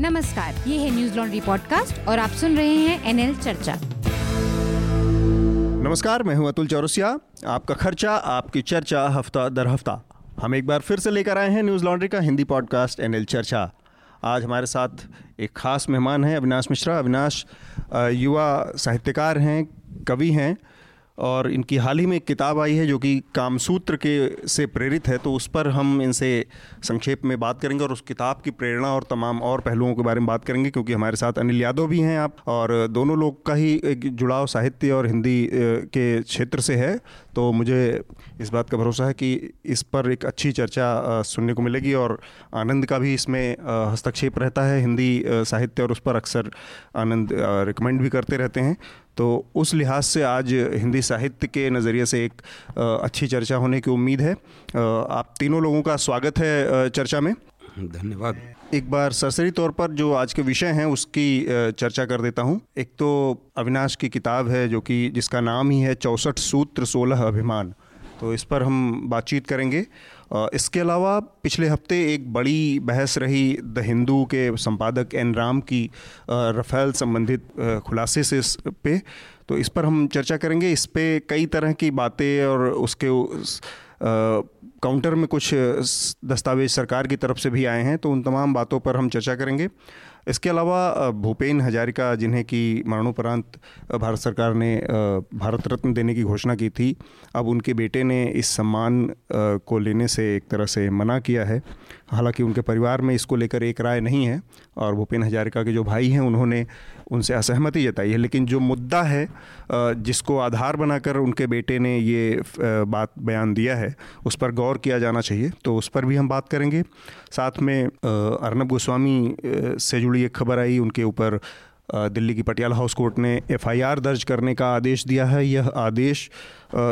नमस्कार, ये है न्यूज़ लॉन्ड्री पॉडकास्ट और आप सुन रहे हैं एनएल चर्चा। नमस्कार, मैं हूँ अतुल चौरसिया। आपका खर्चा, आपकी चर्चा, हफ़्ता दर हफ़्ता। हम एक बार फिर से लेकर आए हैं न्यूज़ लॉन्ड्री का हिंदी पॉडकास्ट एनएल चर्चा। आज हमारे साथ एक खास मेहमान हैं, अविनाश मिश्रा। अविनाश युवा साहित्यकार हैं, कवि हैं। और इनकी हाल ही में एक किताब आई है जो कि कामसूत्र के से प्रेरित है तो उस पर हम इनसे संक्षेप में बात करेंगे और उस किताब की प्रेरणा और तमाम और पहलुओं के बारे में बात करेंगे, क्योंकि हमारे साथ अनिल यादव भी हैं आप और दोनों लोग का ही एक जुड़ाव साहित्य और हिंदी के क्षेत्र से है। तो मुझे इस बात का भरोसा है कि इस पर एक अच्छी चर्चा सुनने को मिलेगी और आनंद का भी इसमें हस्तक्षेप रहता है। हिंदी साहित्य और उस पर अक्सर आनंद रिकमेंड भी करते रहते हैं। तो उस लिहाज से आज हिंदी साहित्य के नज़रिए से एक अच्छी चर्चा होने की उम्मीद है। आप तीनों लोगों का स्वागत है चर्चा में। धन्यवाद। एक बार सरसरी तौर पर जो आज के विषय हैं उसकी चर्चा कर देता हूँ। एक तो अविनाश की किताब है जो कि जिसका नाम ही है चौसठ सूत्र सोलह अभिमान। तो इस पर हम बातचीत करेंगे। इसके अलावा पिछले हफ़्ते एक बड़ी बहस रही द हिंदू के संपादक एन राम की रफ़ेल संबंधित खुलासे से इस पे। तो इस पर हम चर्चा करेंगे। इस पे कई तरह की बातें और उसके उस, आ, काउंटर में कुछ दस्तावेज़ सरकार की तरफ़ से भी आए हैं। तो उन तमाम बातों पर हम चर्चा करेंगे। इसके अलावा भूपेन हजारिका, जिन्हें कि मरणोपरांत भारत सरकार ने भारत रत्न देने की घोषणा की थी, अब उनके बेटे ने इस सम्मान को लेने से एक तरह से मना किया है। हालाँकि उनके परिवार में इसको लेकर एक राय नहीं है और भूपेन हजारिका के जो भाई हैं, उन्होंने उनसे असहमति जताई है। लेकिन जो मुद्दा है जिसको आधार बनाकर उनके बेटे ने ये बात बयान दिया है, उस पर गौर किया जाना चाहिए। तो उस पर भी हम बात करेंगे। साथ में अर्नब गोस्वामी से जुड़ी एक खबर आई, उनके ऊपर दिल्ली की पटियाला हाउस कोर्ट ने एफआईआर दर्ज करने का आदेश दिया है। यह आदेश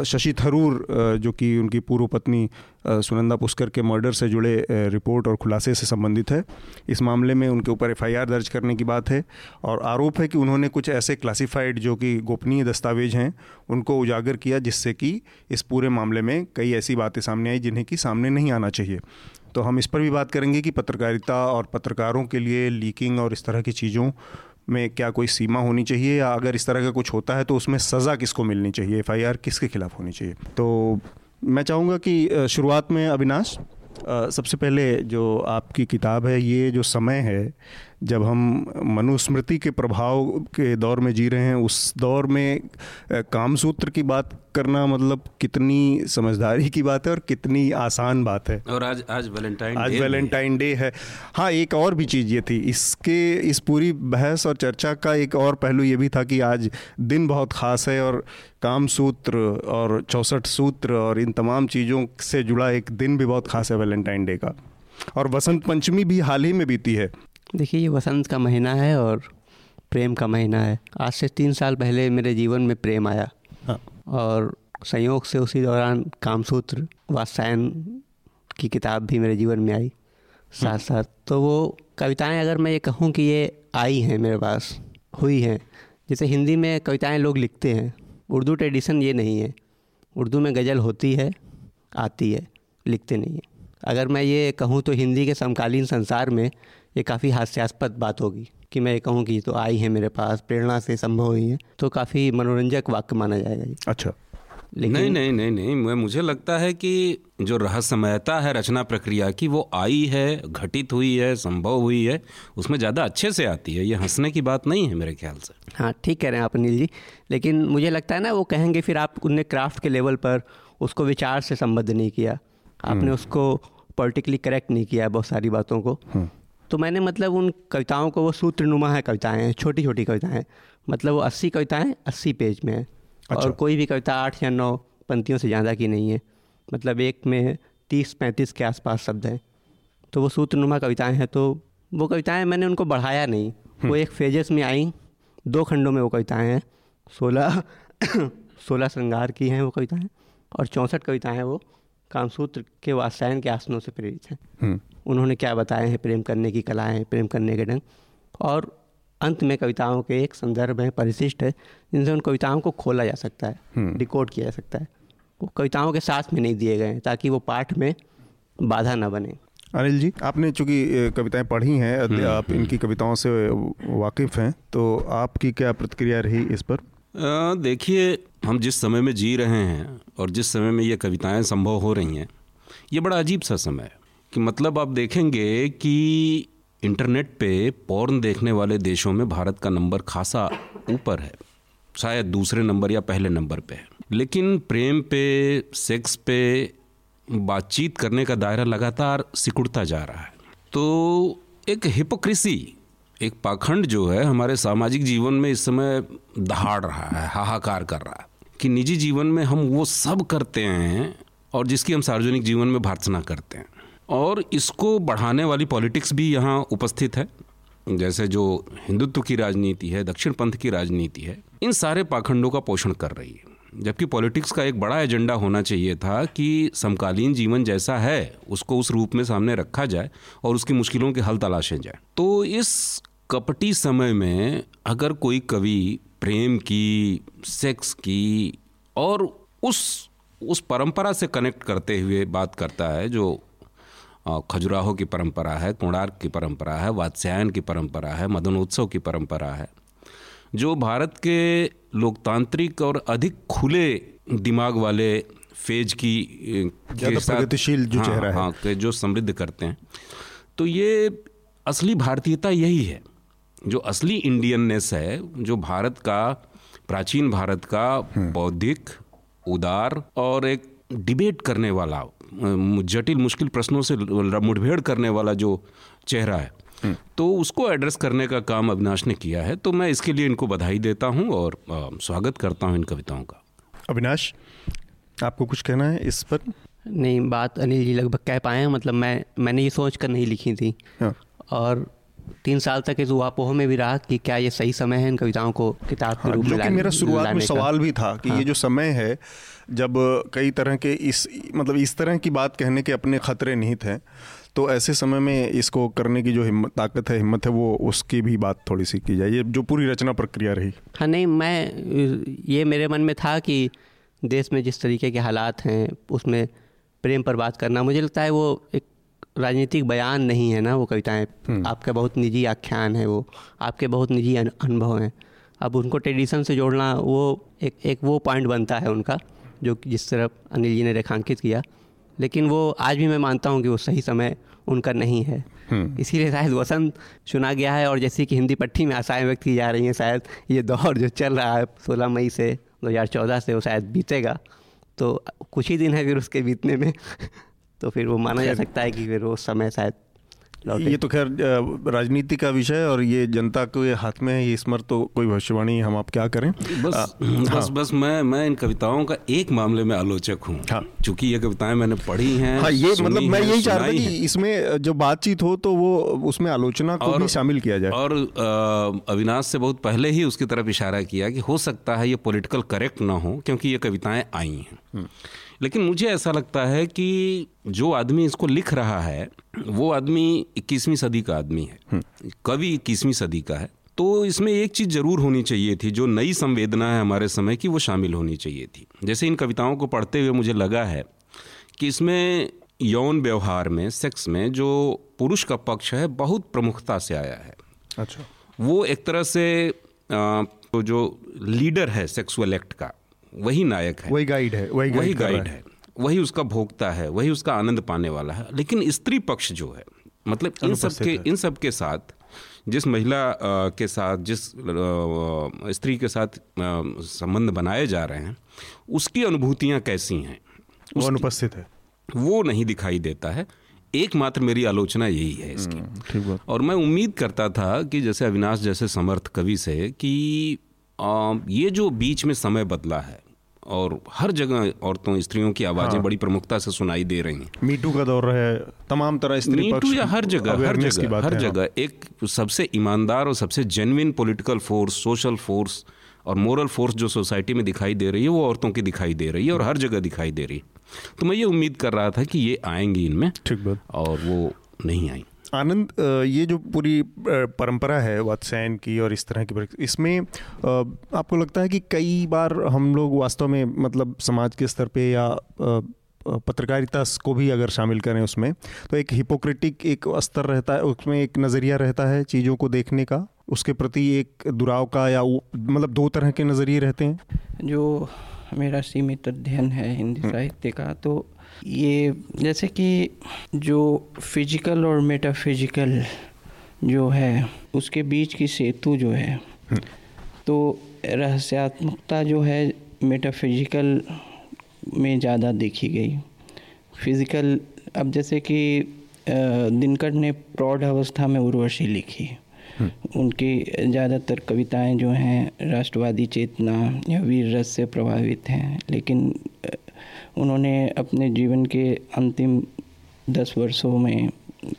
शशि थरूर जो कि उनकी पूर्व पत्नी सुनंदा पुष्कर के मर्डर से जुड़े रिपोर्ट और खुलासे से संबंधित है। इस मामले में उनके ऊपर एफआईआर दर्ज करने की बात है और आरोप है कि उन्होंने कुछ ऐसे क्लासिफाइड, जो कि गोपनीय दस्तावेज़ हैं, उनको उजागर किया, जिससे कि इस पूरे मामले में कई ऐसी बातें सामने आई, जिन्हें कि सामने नहीं आना चाहिए। तो हम इस पर भी बात करेंगे कि पत्रकारिता और पत्रकारों के लिए लीकिंग और इस तरह की चीज़ों में क्या कोई सीमा होनी चाहिए या अगर इस तरह का कुछ होता है तो उसमें सज़ा किसको मिलनी चाहिए, एफआईआर किसके खिलाफ होनी चाहिए? तो मैं चाहूँगा कि शुरुआत में अविनाश सबसे पहले जो आपकी किताब है, ये जो समय है जब हम मनुस्मृति के प्रभाव के दौर में जी रहे हैं उस दौर में कामसूत्र की बात करना मतलब कितनी समझदारी की बात है और कितनी आसान बात है। और आज आज वैलेंटाइन आज वैलेंटाइन डे है। हाँ। एक और भी चीज़ ये थी इसके इस पूरी बहस और चर्चा का एक और पहलू ये भी था कि आज दिन बहुत ख़ास है और काम सूत्र और चौसठ सूत्र और इन तमाम चीज़ों से जुड़ा एक दिन भी बहुत ख़ास है वैलेंटाइन डे का। और वसंत पंचमी भी हाल ही में बीती है। देखिए ये वसंत का महीना है और प्रेम का महीना है। आज से तीन साल पहले मेरे जीवन में प्रेम आया। हाँ। और संयोग से उसी दौरान कामसूत्र वात्सायन की किताब भी मेरे जीवन में आई। साथ हाँ। साथ तो वो कविताएँ अगर मैं ये कहूँ कि ये आई हैं मेरे पास हुई हैं। जैसे हिंदी में कविताएँ लोग लिखते हैं उर्दू ट्रेडिशन ये नहीं है। उर्दू में गज़ल होती है आती है लिखते नहीं है। अगर मैं ये कहूँ तो हिंदी के समकालीन संसार में ये काफ़ी हास्यास्पद बात होगी कि मैं ये कहूँ कि तो आई है मेरे पास प्रेरणा से संभव हुई है। तो काफ़ी मनोरंजक वाक्य माना जाएगा ये। अच्छा। लेकिन नहीं नहीं नहीं नहीं मैं मुझे लगता है कि जो रहस्यमयता है रचना प्रक्रिया की वो आई है घटित हुई है संभव हुई है उसमें ज़्यादा अच्छे से आती है। ये हंसने की बात नहीं है मेरे ख्याल से। हाँ ठीक कह रहे हैं आप अनिल जी। लेकिन मुझे लगता है ना वो कहेंगे फिर आप उनने क्राफ्ट के लेवल पर उसको विचार से संबद्ध नहीं किया। आपने हम्म। उसको पॉलिटिकली करेक्ट नहीं किया बहुत सारी बातों को। हम्म। तो मैंने मतलब उन कविताओं को वो सूत्रनुमा है कविताएँ हैं छोटी छोटी कविताएँ मतलब वो अस्सी कविताएँ अस्सी पेज में हैं। अच्छा। और कोई भी कविता आठ या नौ पंक्तियों से ज़्यादा की नहीं है। मतलब एक में तीस पैंतीस के आसपास शब्द हैं। तो वो सूत्रनुमा कविताएँ हैं तो वो कविताएँ मैंने उनको बढ़ाया नहीं। वो हम्म। एक फेजेस में आई। दो खंडों में वो कविताएँ हैं। सोलह सोलह श्रृंगार की हैं वो कविताएँ और चौंसठ कविताएँ वो। कामसूत्र के वात्सायन के आसनों से प्रेरित हैं। हम्म। उन्होंने क्या बताए हैं प्रेम करने की कलाएँ प्रेम करने के ढंग? और अंत में कविताओं के एक संदर्भ हैं परिशिष्ट है जिनसे उन कविताओं को खोला जा सकता है डिकोड हम्म। किया जा सकता है। वो कविताओं के साथ में नहीं दिए गए हैं ताकि वो पाठ में बाधा ना बने। अनिल जी आपने चूँकि कविताएँ पढ़ी हैं हम्म, आप इनकी कविताओं से वाकिफ़ हैं तो आपकी क्या प्रतिक्रिया रही इस पर? देखिए हम जिस समय में जी रहे हैं और जिस समय में ये कविताएँ संभव हो रही हैं ये बड़ा अजीब सा समय है। कि मतलब आप देखेंगे कि इंटरनेट पे पॉर्न देखने वाले देशों में भारत का नंबर खासा ऊपर है। शायद दूसरे नंबर या पहले नंबर पे है। लेकिन प्रेम पे, सेक्स पे, बातचीत करने का दायरा लगातार सिकुड़ता जा रहा है। तो एक हिपोक्रेसी, एक पाखंड जो है हमारे सामाजिक जीवन में इस समय दहाड़ रहा है, हाहाकार कर रहा है कि निजी जीवन में हम वो सब करते हैं और जिसकी हम सार्वजनिक जीवन में भर्त्सना करते हैं। और इसको बढ़ाने वाली पॉलिटिक्स भी यहाँ उपस्थित है। जैसे जो हिंदुत्व की राजनीति है, दक्षिण पंथ की राजनीति है, इन सारे पाखंडों का पोषण कर रही है। जबकि पॉलिटिक्स का एक बड़ा एजेंडा होना चाहिए था कि समकालीन जीवन जैसा है, उसको उस रूप में सामने रखा जाए और उसकी मुश्किलों के हल तलाशे जाए। तो इस कपटी समय में अगर कोई कवि प्रेम की, सेक्स की और उस उस परंपरा से कनेक्ट करते हुए बात करता है, जो खजुराहो की परंपरा है कोणार्क की परंपरा है वात्स्यायन की परंपरा है मदनोत्सव की परंपरा है। जो भारत के लोकतांत्रिक और अधिक खुले दिमाग वाले फ़ेज़ की ज़्यादा के साथ- प्रगतिशील जो हाँ, चेहरा है। हाँ, के जो समृद्ध करते हैं। तो ये असली भारतीयता यही है। जो असली इंडियननेस है जो भारत का प्राचीन भारत का बौद्धिक उदार और एक डिबेट करने वाला जटिल मुश्किल प्रश्नों से मुठभेड़ करने वाला जो चेहरा है तो उसको एड्रेस करने का काम अविनाश ने किया है तो मैं इसके लिए इनको बधाई देता हूँ और स्वागत करता हूँ इन कविताओं का। अविनाश आपको कुछ कहना है इस पर? नहीं बात अनिल जी लगभग कह पाए हैं मतलब मैं मैंने ये सोच कर नहीं लिखी थी। हाँ। और तीन साल तक इस उहापोह में भी रहा कि क्या ये सही समय है इन कविताओं को किताब के हाँ, रूप में लाने- मेरा शुरुआत में सवाल भी था कि ये जो समय है जब कई तरह के इस मतलब इस तरह की बात कहने के अपने खतरे निहित हैं तो ऐसे समय में इसको करने की जो हिम्मत ताकत है हिम्मत है वो उसकी भी बात थोड़ी सी की जाए। ये जो पूरी रचना प्रक्रिया रही। हाँ नहीं मैं ये मेरे मन में था कि देश में जिस तरीके के हालात हैं उसमें प्रेम पर बात करना मुझे लगता है वो एक राजनीतिक बयान नहीं है ना वो कविताएँ। आपका बहुत निजी आख्यान है वो आपके बहुत निजी अन- अनुभव हैं। अब उनको ट्रेडिशन से जोड़ना वो एक एक वो पॉइंट बनता है उनका जो जिस तरफ़ अनिल जी ने रेखांकित किया। लेकिन वो आज भी मैं मानता हूँ कि वो सही समय उनका नहीं है। इसीलिए शायद वसंत चुना गया है और जैसे कि हिंदी पट्टी में आशाएँ व्यक्त की जा रही हैं शायद ये दौर जो चल रहा है सोलह मई से 2014 से वो शायद बीतेगा। तो कुछ ही दिन है फिर उसके बीतने में। तो फिर वो माना जा सकता है कि फिर वो समय शायद ये तो खैर राजनीति का विषय और ये जनता के हाथ में है ये इस पर तो कोई भविष्यवाणी हम आप क्या करें? बस आ, बस बस मैं मैं इन कविताओं का एक मामले में आलोचक हूँ। हाँ। क्योंकि ये कविताएँ मैंने पढ़ी हैं हाँ ये मतलब मैं यही चाह रहा था कि इसमें जो बातचीत हो तो वो उसमें आलोचना को भी शामिल किया जाए। और अविनाश से बहुत पहले ही उसकी तरफ़ इशारा किया कि हो सकता है ये पोलिटिकल करेक्ट ना हो क्योंकि ये कविताएँ आई हैं। हम्म। लेकिन मुझे ऐसा लगता है कि जो आदमी इसको लिख रहा है वो आदमी 21वीं सदी का आदमी है। हम्म। कवि 21वीं सदी का है। तो इसमें एक चीज़ ज़रूर होनी चाहिए थी जो नई संवेदना है हमारे समय की वो शामिल होनी चाहिए थी। जैसे इन कविताओं को पढ़ते हुए मुझे लगा है कि इसमें यौन व्यवहार में सेक्स में जो पुरुष का पक्ष है बहुत प्रमुखता से आया है। अच्छा। वो एक तरह से अ, तो जो लीडर है सेक्सुअल एक्ट का वही नायक है। वही गाइड है वही वही गाइड है। वही उसका भोगता है वही उसका आनंद पाने वाला है। लेकिन स्त्री पक्ष जो है मतलब इन सब के इन सब के साथ जिस महिला के साथ जिस स्त्री के साथ संबंध बनाए जा रहे हैं उसकी अनुभूतियाँ कैसी हैं? वो अनुपस्थित है। वो नहीं दिखाई देता है। एकमात्र मेरी आलोचना यही है इसकी। ठीक बात। और मैं उम्मीद करता था कि जैसे अविनाश जैसे समर्थ कवि से कि ये जो बीच में समय बदला है और हर जगह औरतों स्त्रियों की आवाज़ें हाँ। बड़ी प्रमुखता से सुनाई दे रही हैं। मीटू का दौर है। तमाम तरह स्त्री मीटू या हर जगह हर जगह बात हर। जगह एक सबसे ईमानदार और सबसे genuine political force social force और मोरल फोर्स जो सोसाइटी में दिखाई दे रही है वो औरतों की दिखाई दे रही है और हर जगह दिखाई दे रही है। तो मैं ये उम्मीद कर रहा था कि ये आएँगी इनमें और वो नहीं आई। आनंद ये जो पूरी परंपरा है वात्स्यायन की और इस तरह की इसमें आपको लगता है कि कई बार हम लोग वास्तव में मतलब समाज के स्तर पे या पत्रकारिता को भी अगर शामिल करें उसमें तो एक हिपोक्रेटिक एक स्तर रहता है उसमें एक नज़रिया रहता है चीज़ों को देखने का उसके प्रति एक दुराव का या मतलब दो तरह के नज़रिए रहते हैं? जो मेरा सीमित अध्ययन है हिंदी साहित्य का तो ये जैसे कि जो फ़िज़िकल और मेटाफिजिकल जो है उसके बीच की सेतु जो है हम्म। तो रहस्यात्मकता जो है मेटाफिजिकल में ज़्यादा देखी गई फ़िज़िकल अब जैसे कि दिनकर ने प्रौढ़ अवस्था में उर्वशी लिखी हम्म। उनकी ज़्यादातर कविताएँ जो हैं राष्ट्रवादी चेतना या वीर रस से प्रभावित हैं लेकिन उन्होंने अपने जीवन के अंतिम दस वर्षों में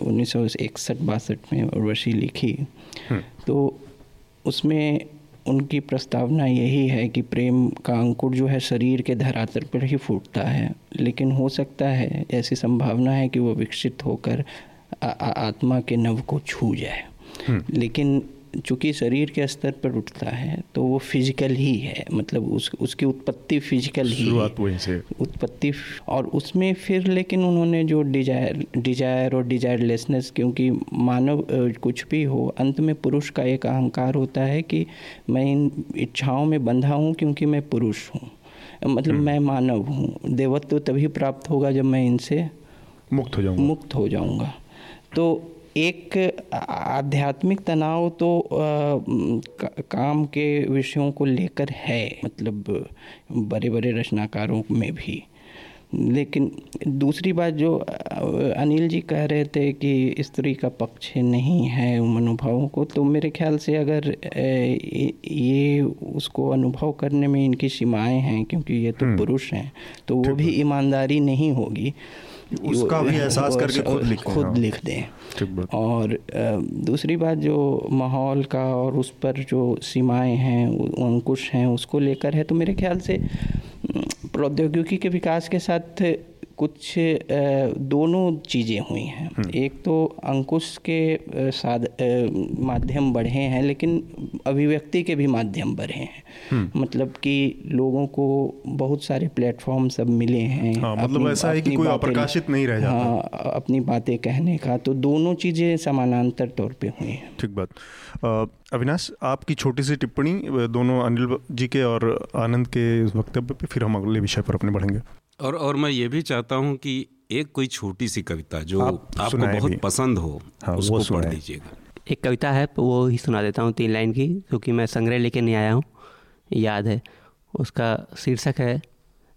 उन्नीस सौ इकसठ बासठ में उर्वशी लिखी हम्म। तो उसमें उनकी प्रस्तावना यही है कि प्रेम का अंकुर जो है शरीर के धरातल पर ही फूटता है लेकिन हो सकता है ऐसी संभावना है कि वो विकसित होकर आत्मा के नव को छू जाए हम्म। लेकिन चूँकि शरीर के स्तर पर उठता है तो वो फ़िज़िकल ही है। मतलब उस उसकी उत्पत्ति फ़िज़िकल ही वहीं से। उत्पत्ति और उसमें फिर लेकिन उन्होंने जो डिज़ायर डिज़ायर और डिजायरलेसनेस क्योंकि मानव कुछ भी हो अंत में पुरुष का एक अहंकार होता है कि मैं इन इच्छाओं में बंधा हूँ क्योंकि मैं पुरुष हूँ। मतलब हम्म। मैं मानव हूँ। देवत्व तभी प्राप्त होगा जब मैं इनसे मुक्त हो जाऊँगा। मुक्त हो जाऊँगा। तो एक आध्यात्मिक तनाव तो आ, काम के विषयों को लेकर है मतलब बड़े बड़े रचनाकारों में भी। लेकिन दूसरी बात जो अनिल जी कह रहे थे कि स्त्री का पक्ष नहीं है उन अनुभवों को तो मेरे ख्याल से अगर ये उसको अनुभव करने में इनकी सीमाएँ हैं क्योंकि ये तो हम्म। पुरुष हैं तो वो भी ईमानदारी नहीं होगी। उसका भी एहसास करके खुद लिख खुद हाँ। लिख दें और दूसरी बात जो माहौल का और उस पर जो सीमाएँ हैं अंकुश हैं उसको लेकर है तो मेरे ख्याल से प्रौद्योगिकी के विकास के साथ कुछ दोनों चीज़ें हुई हैं। हम्म। एक तो अंकुश के साध माध्यम बढ़े हैं लेकिन अभिव्यक्ति के भी माध्यम बढ़े हैं। हम्म। मतलब कि लोगों को बहुत सारे प्लेटफॉर्म सब मिले हैं। हाँ, मतलब ऐसा है कि कोई अप्रकाशित नहीं रह जाता। हाँ अपनी बातें कहने का तो दोनों चीज़ें समानांतर तौर पे हुई हैं। ठीक बात। अविनाश आपकी छोटी सी टिप्पणी दोनों अनिल जी के और आनंद के वक्तव्य पे फिर हम अगले विषय पर अपने बढ़ेंगे। और और मैं ये भी चाहता हूँ कि एक कोई छोटी सी कविता जो आप आपको बहुत पसंद हो हाँ, उसको पढ़ लीजिएगा। एक कविता है वो ही सुना देता हूँ तीन लाइन की क्योंकि मैं संग्रह लेके नहीं आया हूँ याद है। उसका शीर्षक है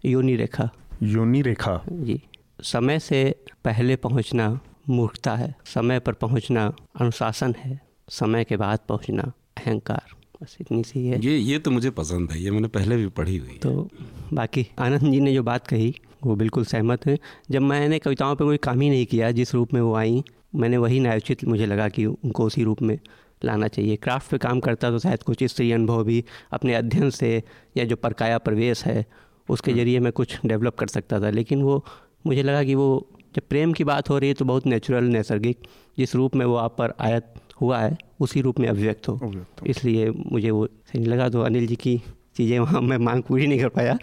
योनि रेखा। योनि रेखा। जी। समय से पहले पहुँचना मूर्खता है समय पर पहुँचना अनुशासन है समय के बाद पहुँचना अहंकार। बस इतनी सी है। ये ये तो मुझे पसंद है ये मैंने पहले भी पढ़ी हुई तो बाकी आनंद जी ने जो बात कही वो बिल्कुल सहमत है। जब मैंने कविताओं पे कोई काम ही नहीं किया जिस रूप में वो आई मैंने वही न्यायोचित मुझे लगा कि उनको उसी रूप में लाना चाहिए। क्राफ्ट पे काम करता तो शायद कुछ स्त्री अनुभव भी अपने अध्ययन से या जो परकाया प्रवेश है उसके हम्म। ज़रिए मैं कुछ डेवलप कर सकता था। लेकिन वो मुझे लगा कि वो जब प्रेम की बात हो रही है तो बहुत नेचुरल नैसर्गिक जिस रूप में वो आप पर आयत हुआ है उसी रूप में अभिव्यक्त हो। इसलिए मुझे वो सही लगा। तो अनिल जी की चीज़ें वहाँ मैं मांग पूरी नहीं कर पाया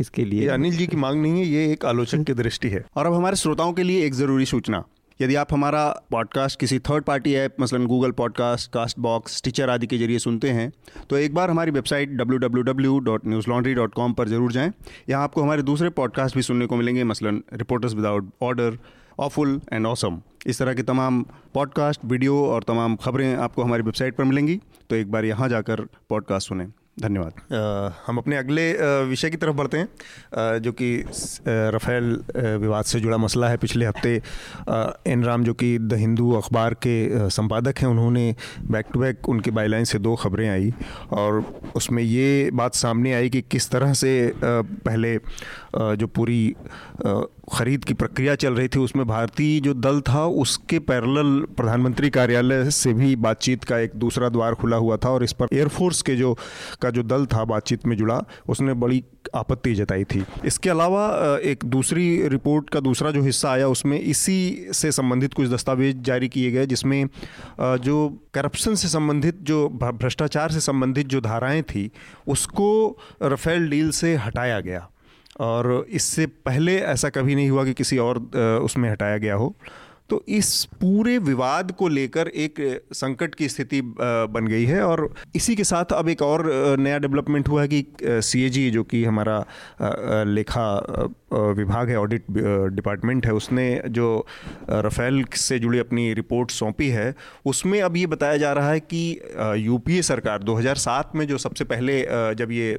इसके लिए। अनिल जी की मांग नहीं है ये एक आलोचक की दृष्टि है। और अब हमारे श्रोताओं के लिए एक ज़रूरी सूचना। यदि आप हमारा पॉडकास्ट किसी थर्ड पार्टी ऐप मसलन Google podcast cast box teacher आदि के ज़रिए सुनते हैं तो एक बार हमारी वेबसाइट www.newslaundry.com पर ज़रूर जाएँ। यहाँ आपको हमारे दूसरे पॉडकास्ट भी सुनने को मिलेंगे मसलन reporters without order awful and awesome इस तरह के तमाम पॉडकास्ट वीडियो और तमाम खबरें आपको हमारी वेबसाइट पर मिलेंगी। तो एक बार यहाँ जाकर पॉडकास्ट सुने। धन्यवाद। हम अपने अगले विषय की तरफ़ बढ़ते हैं जो कि रफ़ेल विवाद से जुड़ा मसला है। पिछले हफ़्ते एन राम जो कि द हिंदू अखबार के संपादक हैं, उन्होंने बैक टू बैक उनके बाईलाइन से दो खबरें आई। और उसमें ये बात सामने आई कि किस तरह से पहले जो पूरी ख़रीद की प्रक्रिया चल रही थी उसमें भारतीय जो दल था उसके पैरेलल प्रधानमंत्री कार्यालय से भी बातचीत का एक दूसरा द्वार खुला हुआ था और इस पर एयरफोर्स के जो, का जो दल था बातचीत में जुड़ा, उसने बड़ी आपत्ति जताई थी। इसके अलावा एक दूसरी रिपोर्ट का दूसरा जो हिस्सा आया उसमें इसी से संबंधित कुछ दस्तावेज़ जारी किए गए, जिसमें जो करप्शन से संबंधित, जो भ्रष्टाचार से संबंधित जो धाराएँ थी, उसको रफेल डील से हटाया गया। और इससे पहले ऐसा कभी नहीं हुआ कि किसी और उसमें हटाया गया हो। तो इस पूरे विवाद को लेकर एक संकट की स्थिति बन गई है और इसी के साथ अब एक और नया डेवलपमेंट हुआ है कि सीएजी जो कि हमारा लेखा विभाग है ऑडिट डिपार्टमेंट है, उसने जो रफेल से जुड़ी अपनी रिपोर्ट सौंपी है, उसमें अब ये बताया जा रहा है कि यूपीए सरकार 2007 में जो सबसे पहले जब ये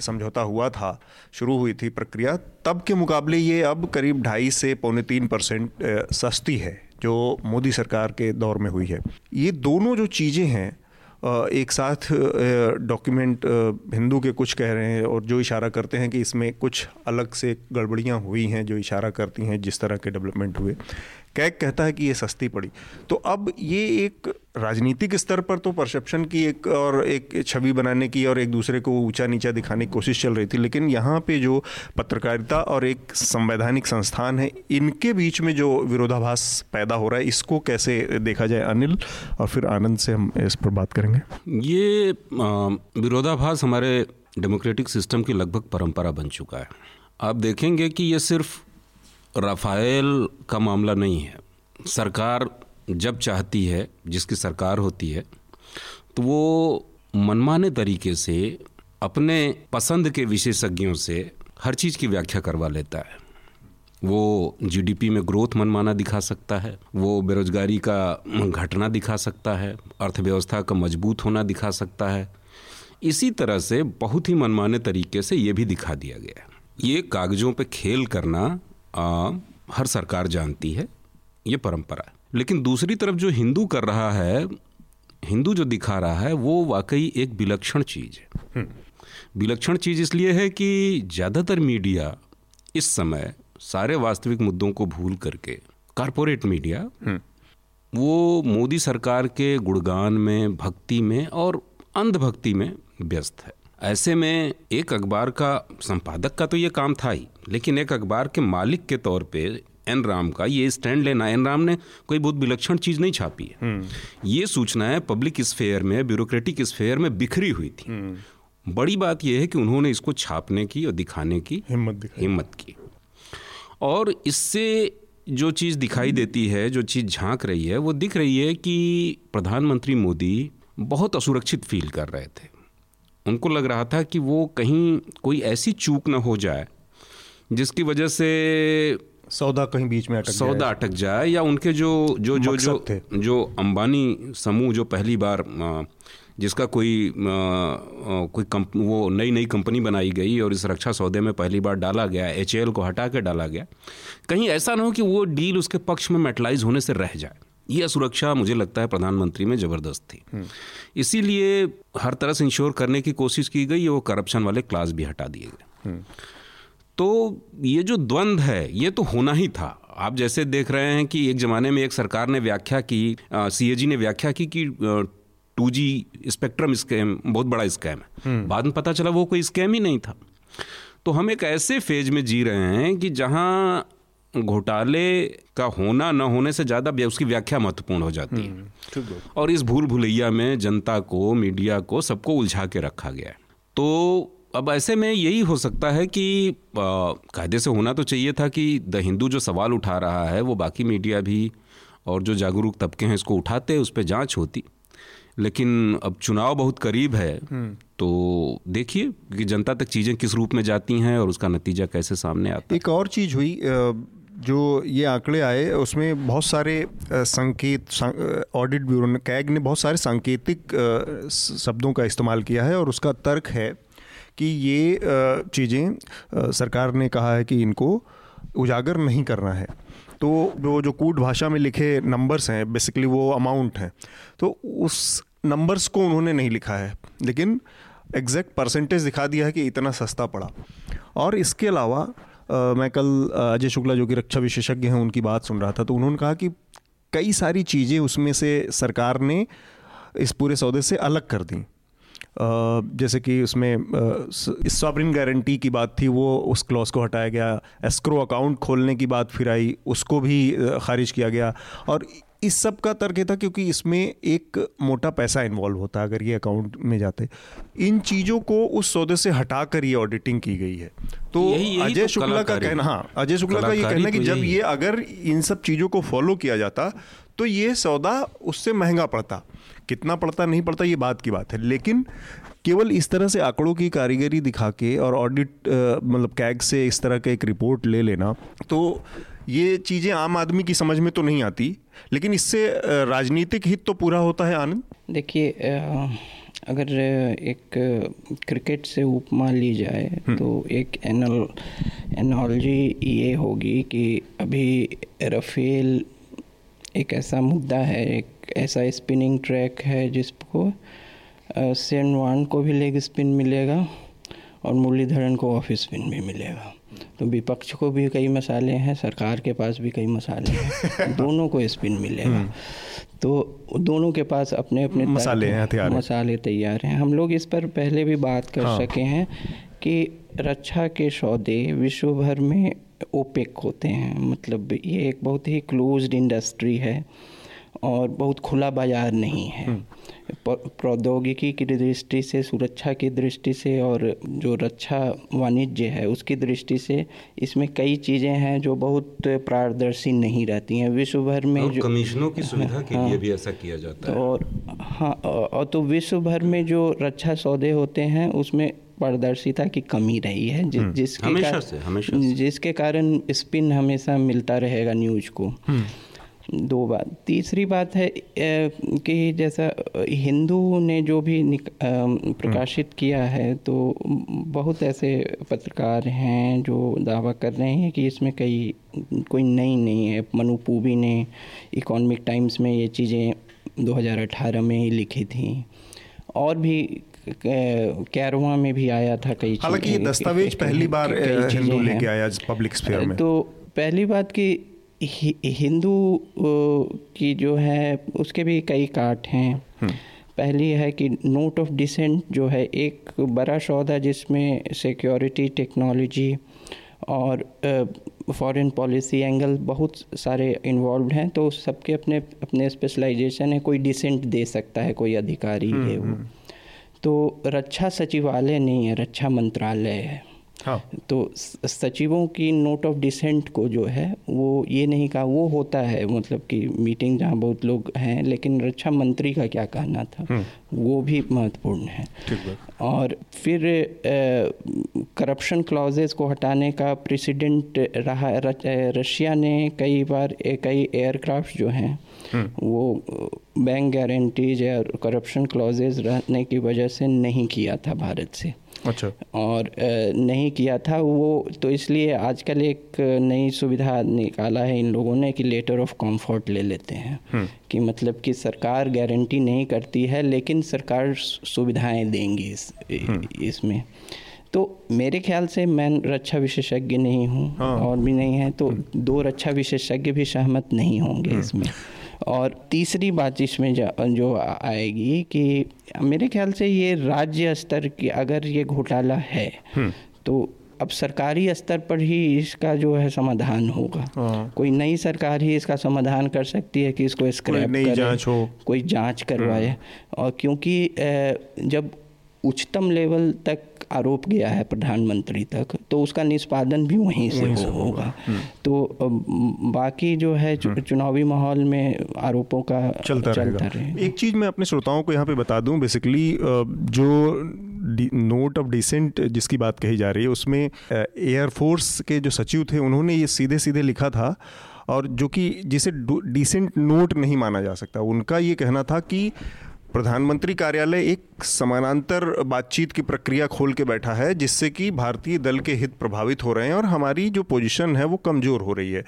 समझौता हुआ था, शुरू हुई थी प्रक्रिया, तब के मुकाबले ये अब करीब ढाई से पौने तीन परसेंट सस्ती है, जो मोदी सरकार के दौर में हुई है। ये दोनों जो चीज़ें हैं एक साथ डॉक्यूमेंट हिंदू के कुछ कह रहे हैं और जो इशारा करते हैं कि इसमें कुछ अलग से गड़बड़ियाँ हुई हैं, जो इशारा करती हैं जिस तरह के डेवलपमेंट हुए। कैक कहता है कि ये सस्ती पड़ी। तो अब ये एक राजनीतिक स्तर पर तो परसेप्शन की एक और एक छवि बनाने की और एक दूसरे को ऊँचा नीचा दिखाने की कोशिश चल रही थी, लेकिन यहाँ पे जो पत्रकारिता और एक संवैधानिक संस्थान है, इनके बीच में जो विरोधाभास पैदा हो रहा है, इसको कैसे देखा जाए अनिल और फिर आनंद से हम इस पर बात करेंगे? ये विरोधाभास हमारे डेमोक्रेटिक सिस्टम की लगभग परंपरा बन चुका है। आप देखेंगे कि ये सिर्फ़ राफेल का मामला नहीं है, सरकार जब चाहती है जिसकी सरकार होती है तो वो मनमाने तरीके से अपने पसंद के विशेषज्ञों से हर चीज़ की व्याख्या करवा लेता है। वो जीडीपी में ग्रोथ मनमाना दिखा सकता है वो बेरोजगारी का घटना दिखा सकता है अर्थव्यवस्था का मज़बूत होना दिखा सकता है। इसी तरह से बहुत ही मनमाने तरीके से ये भी दिखा दिया गया ये कागज़ों पे खेल करना आ, हर सरकार जानती है ये परंपरा है। लेकिन दूसरी तरफ़ जो हिंदू कर रहा है हिंदू जो दिखा रहा है वो वाकई एक विलक्षण चीज़ है हम्म। विलक्षण चीज़ इसलिए है कि ज़्यादातर मीडिया इस समय सारे वास्तविक मुद्दों को भूल करके कारपोरेट मीडिया हम्म। वो मोदी सरकार के गुणगान में भक्ति में और अंधभक्ति में व्यस्त है ऐसे में एक अखबार का संपादक का तो ये काम था ही लेकिन एक अखबार के मालिक के तौर पे एन राम का ये स्टैंड लेना एन राम ने कोई बहुत विलक्षण चीज़ नहीं छापी है। हम्म। ये सूचनाएँ पब्लिक स्फेयर में ब्यूरोक्रेटिक स्फेयर में बिखरी हुई थी। हम्म। बड़ी बात यह है कि उन्होंने इसको छापने की और दिखाने की हिम्मत हिम्मत की। और इससे जो चीज़ दिखाई देती है जो चीज़ झाँक रही है वो दिख रही है कि प्रधानमंत्री मोदी बहुत असुरक्षित फील कर रहे थे। उनको लग रहा था कि वो कहीं कोई ऐसी चूक ना हो जाए जिसकी वजह से सौदा कहीं बीच में अटक सौदा अटक जाए या उनके जो जो जो जो थे। जो अंबानी समूह जो पहली बार जिसका कोई कोई कंप वो नई नई कंपनी बनाई गई और इस रक्षा सौदे में पहली बार डाला गया एचएल को हटा के डाला गया कहीं ऐसा ना हो कि वो डील उसके पक्ष में मेटलाइज होने से रह जाए ये असुरक्षा मुझे लगता है प्रधानमंत्री में ज़बरदस्त थी हम्म। इसीलिए हर तरह से इंश्योर करने की कोशिश की गई वो करप्शन वाले क्लास भी हटा दिए गए हम्म। तो ये जो द्वंद्व है ये तो होना ही था। आप जैसे देख रहे हैं कि एक ज़माने में एक सरकार ने व्याख्या की सी ने व्याख्या की कि टू जी स्पेक्ट्रम स्कैम बहुत बड़ा स्कैम है। हम्म। बाद में पता चला वो कोई स्कैम ही नहीं था। तो हम एक ऐसे फ़ेज़ में जी रहे हैं कि जहाँ घोटाले का होना न होने से ज़्यादा उसकी व्याख्या महत्वपूर्ण हो जाती है। हम्म, और इस भूल भुलैया में जनता को मीडिया को सबको उलझा के रखा गया है। तो अब ऐसे में यही हो सकता है कि कायदे से होना तो चाहिए था कि द हिंदू जो सवाल उठा रहा है वो बाकी मीडिया भी और जो जागरूक तबके हैं इसको उठाते उस पर जाँच होती। लेकिन अब चुनाव बहुत करीब है हम्म। तो देखिए कि जनता तक चीज़ें किस रूप में जाती हैं और उसका नतीजा कैसे सामने आता है। एक और चीज़ हुई जो ये आंकड़े आए उसमें बहुत सारे संकेत ऑडिट ब्यूरो ने कैग ने बहुत सारे सांकेतिक शब्दों का इस्तेमाल किया है और उसका तर्क है। कि ये चीज़ें सरकार ने कहा है कि इनको उजागर नहीं करना है। तो वो जो कूट भाषा में लिखे नंबर्स हैं बेसिकली वो अमाउंट हैं तो उस नंबर्स को उन्होंने नहीं लिखा है। लेकिन एग्जैक्ट परसेंटेज दिखा दिया है कि इतना सस्ता पड़ा। और इसके अलावा मैं कल अजय शुक्ला जो कि रक्षा विशेषज्ञ हैं, उनकी बात सुन रहा था तो उन्होंने कहा कि कई सारी चीज़ें उसमें से सरकार ने इस पूरे सौदे से अलग कर दी। जैसे कि उसमें सॉवरिन गारंटी की बात थी वो उस क्लॉज को हटाया गया। एस्क्रो अकाउंट खोलने की बात फिर आई उसको भी खारिज किया गया। और इस सब का तर्क था क्योंकि इसमें एक मोटा पैसा इन्वॉल्व होता है अगर ये अकाउंट में जाते। इन चीज़ों को उस सौदे से हटा कर ये ऑडिटिंग की गई है। तो अजय तो शुक्ला का कहना हाँ अजय शुक्ला का ये कहना है कि तो जब ये अगर इन सब चीज़ों को फॉलो किया जाता तो ये सौदा उससे महँगा पड़ता। कितना पड़ता नहीं पड़ता ये बात की बात है। लेकिन केवल इस तरह से आंकड़ों की कारीगरी दिखा के और ऑडिट मतलब कैग से इस तरह का एक रिपोर्ट ले लेना तो ये चीज़ें आम आदमी की समझ में तो नहीं आती। लेकिन इससे राजनीतिक हित तो पूरा होता है आनंद। देखिए अगर एक क्रिकेट से उपमा ली जाए तो एक एनल एनोलॉजी ये होगी कि अभी रफेल एक ऐसा मुद्दा है एक ऐसा स्पिनिंग ट्रैक है जिसको सेनवान को भी लेग स्पिन मिलेगा और मुरलीधरन को ऑफ़ स्पिन भी मिलेगा। तो विपक्ष को भी कई मसाले हैं सरकार के पास भी कई मसाले हैं। दोनों को स्पिन मिलेगा। तो दोनों के पास अपने अपने मसाले हैं, हथियार मसाले तैयार हैं। हम लोग इस पर पहले भी बात कर हाँ। सके हैं कि रक्षा के सौदे विश्व भर में ओपेक होते हैं। मतलब ये एक बहुत ही क्लोज्ड इंडस्ट्री है। और बहुत खुला बाज़ार नहीं है। प्रौद्योगिकी की दृष्टि से सुरक्षा की दृष्टि से और जो रक्षा वाणिज्य है उसकी दृष्टि से इसमें कई चीज़ें हैं जो बहुत पारदर्शी नहीं रहती हैं। विश्व भर में और जो कमीशनों की सुविधा हाँ, के हाँ। लिए भी ऐसा किया जाता है। और हाँ और तो विश्व भर में जो रक्षा सौदे होते हैं उसमें पारदर्शिता की कमी रही है। जि, जिसके हमेशा से, हमेशा से। जिसके कारण स्पिन हमेशा मिलता रहेगा न्यूज़ को। दो बात। तीसरी बात है कि जैसा हिंदू ने जो भी प्रकाशित किया है तो बहुत ऐसे पत्रकार हैं जो दावा कर रहे हैं कि इसमें कई कोई नई नहीं है। मनु पूबी ने इकोनॉमिक टाइम्स में ये चीज़ें 2018 में ही लिखी थी। और भी कैरवा में भी आया था कई हालाँकि ये दस्तावेज़ पहली बार हिंदू लेके आया पब्लिक स्फीयर में। तो पहली बात कि हि- हिंदू की जो है उसके भी कई काट हैं। पहली है कि नोट ऑफ़ डिसेंट जो है एक बड़ा सौदा जिसमें सिक्योरिटी टेक्नोलॉजी और फॉरेन पॉलिसी एंगल बहुत सारे इन्वॉल्व हैं तो सबके अपने अपने स्पेशलाइजेशन है कोई डिसेंट दे सकता है कोई अधिकारी है वो। तो रक्षा सचिवालय नहीं है रक्षा मंत्रालय है। हाँ। तो सचिवों की नोट ऑफ़ डिसेंट को जो है वो ये नहीं कहा वो होता है मतलब कि मीटिंग जहाँ बहुत लोग हैं लेकिन रक्षा मंत्री का क्या कहना था वो भी महत्वपूर्ण है। और फिर करप्शन क्लॉजेस को हटाने का प्रेसिडेंट रहा रशिया ने कई बार कई एयरक्राफ्ट जो हैं वो बैंक गारंटीज या करप्शन क्लॉजेस रहने की वजह से नहीं किया था भारत से। अच्छा। और नहीं किया था वो तो इसलिए आजकल एक नई सुविधा निकाला है इन लोगों ने कि लेटर ऑफ़ कंफर्ट ले लेते हैं। कि मतलब कि सरकार गारंटी नहीं करती है लेकिन सरकार सुविधाएँ देंगी इस इसमें। तो मेरे ख्याल से मैं रक्षा विशेषज्ञ नहीं हूँ और भी नहीं है तो दो रक्षा विशेषज्ञ भी सहमत नहीं होंगे इसमें। और तीसरी बात इसमें जा- आएगी कि मेरे ख्याल से ये राज्य स्तर की अगर ये घोटाला है तो अब सरकारी स्तर पर ही इसका जो है समाधान होगा। कोई नई सरकार ही इसका समाधान कर सकती है कि इसको स्क्रैप करे, जाँच हो। कोई जाँच करवाए। और क्योंकि जब उच्चतम लेवल तक आरोप गया है प्रधानमंत्री तक तो उसका निष्पादन भी वहीं से, हो, होगा। तो बाकी जो है चुनावी माहौल में आरोपों का चलता चलता रहेगा। एक चीज़ मैं अपने श्रोताओं को यहाँ पे बता दूँ बेसिकली जो नोट ऑफ़ डिसेंट जिसकी बात कही जा रही है उसमें एयरफोर्स के जो सचिव थे उन्होंने ये सीधे सीधे लिखा था और जो कि जिसे डिसेंट नोट नहीं माना जा सकता उनका ये कहना था कि प्रधानमंत्री कार्यालय एक समानांतर बातचीत की प्रक्रिया खोल के बैठा है, जिससे कि भारतीय दल के हित प्रभावित हो रहे हैं और हमारी जो पोजीशन है वो कमज़ोर हो रही है।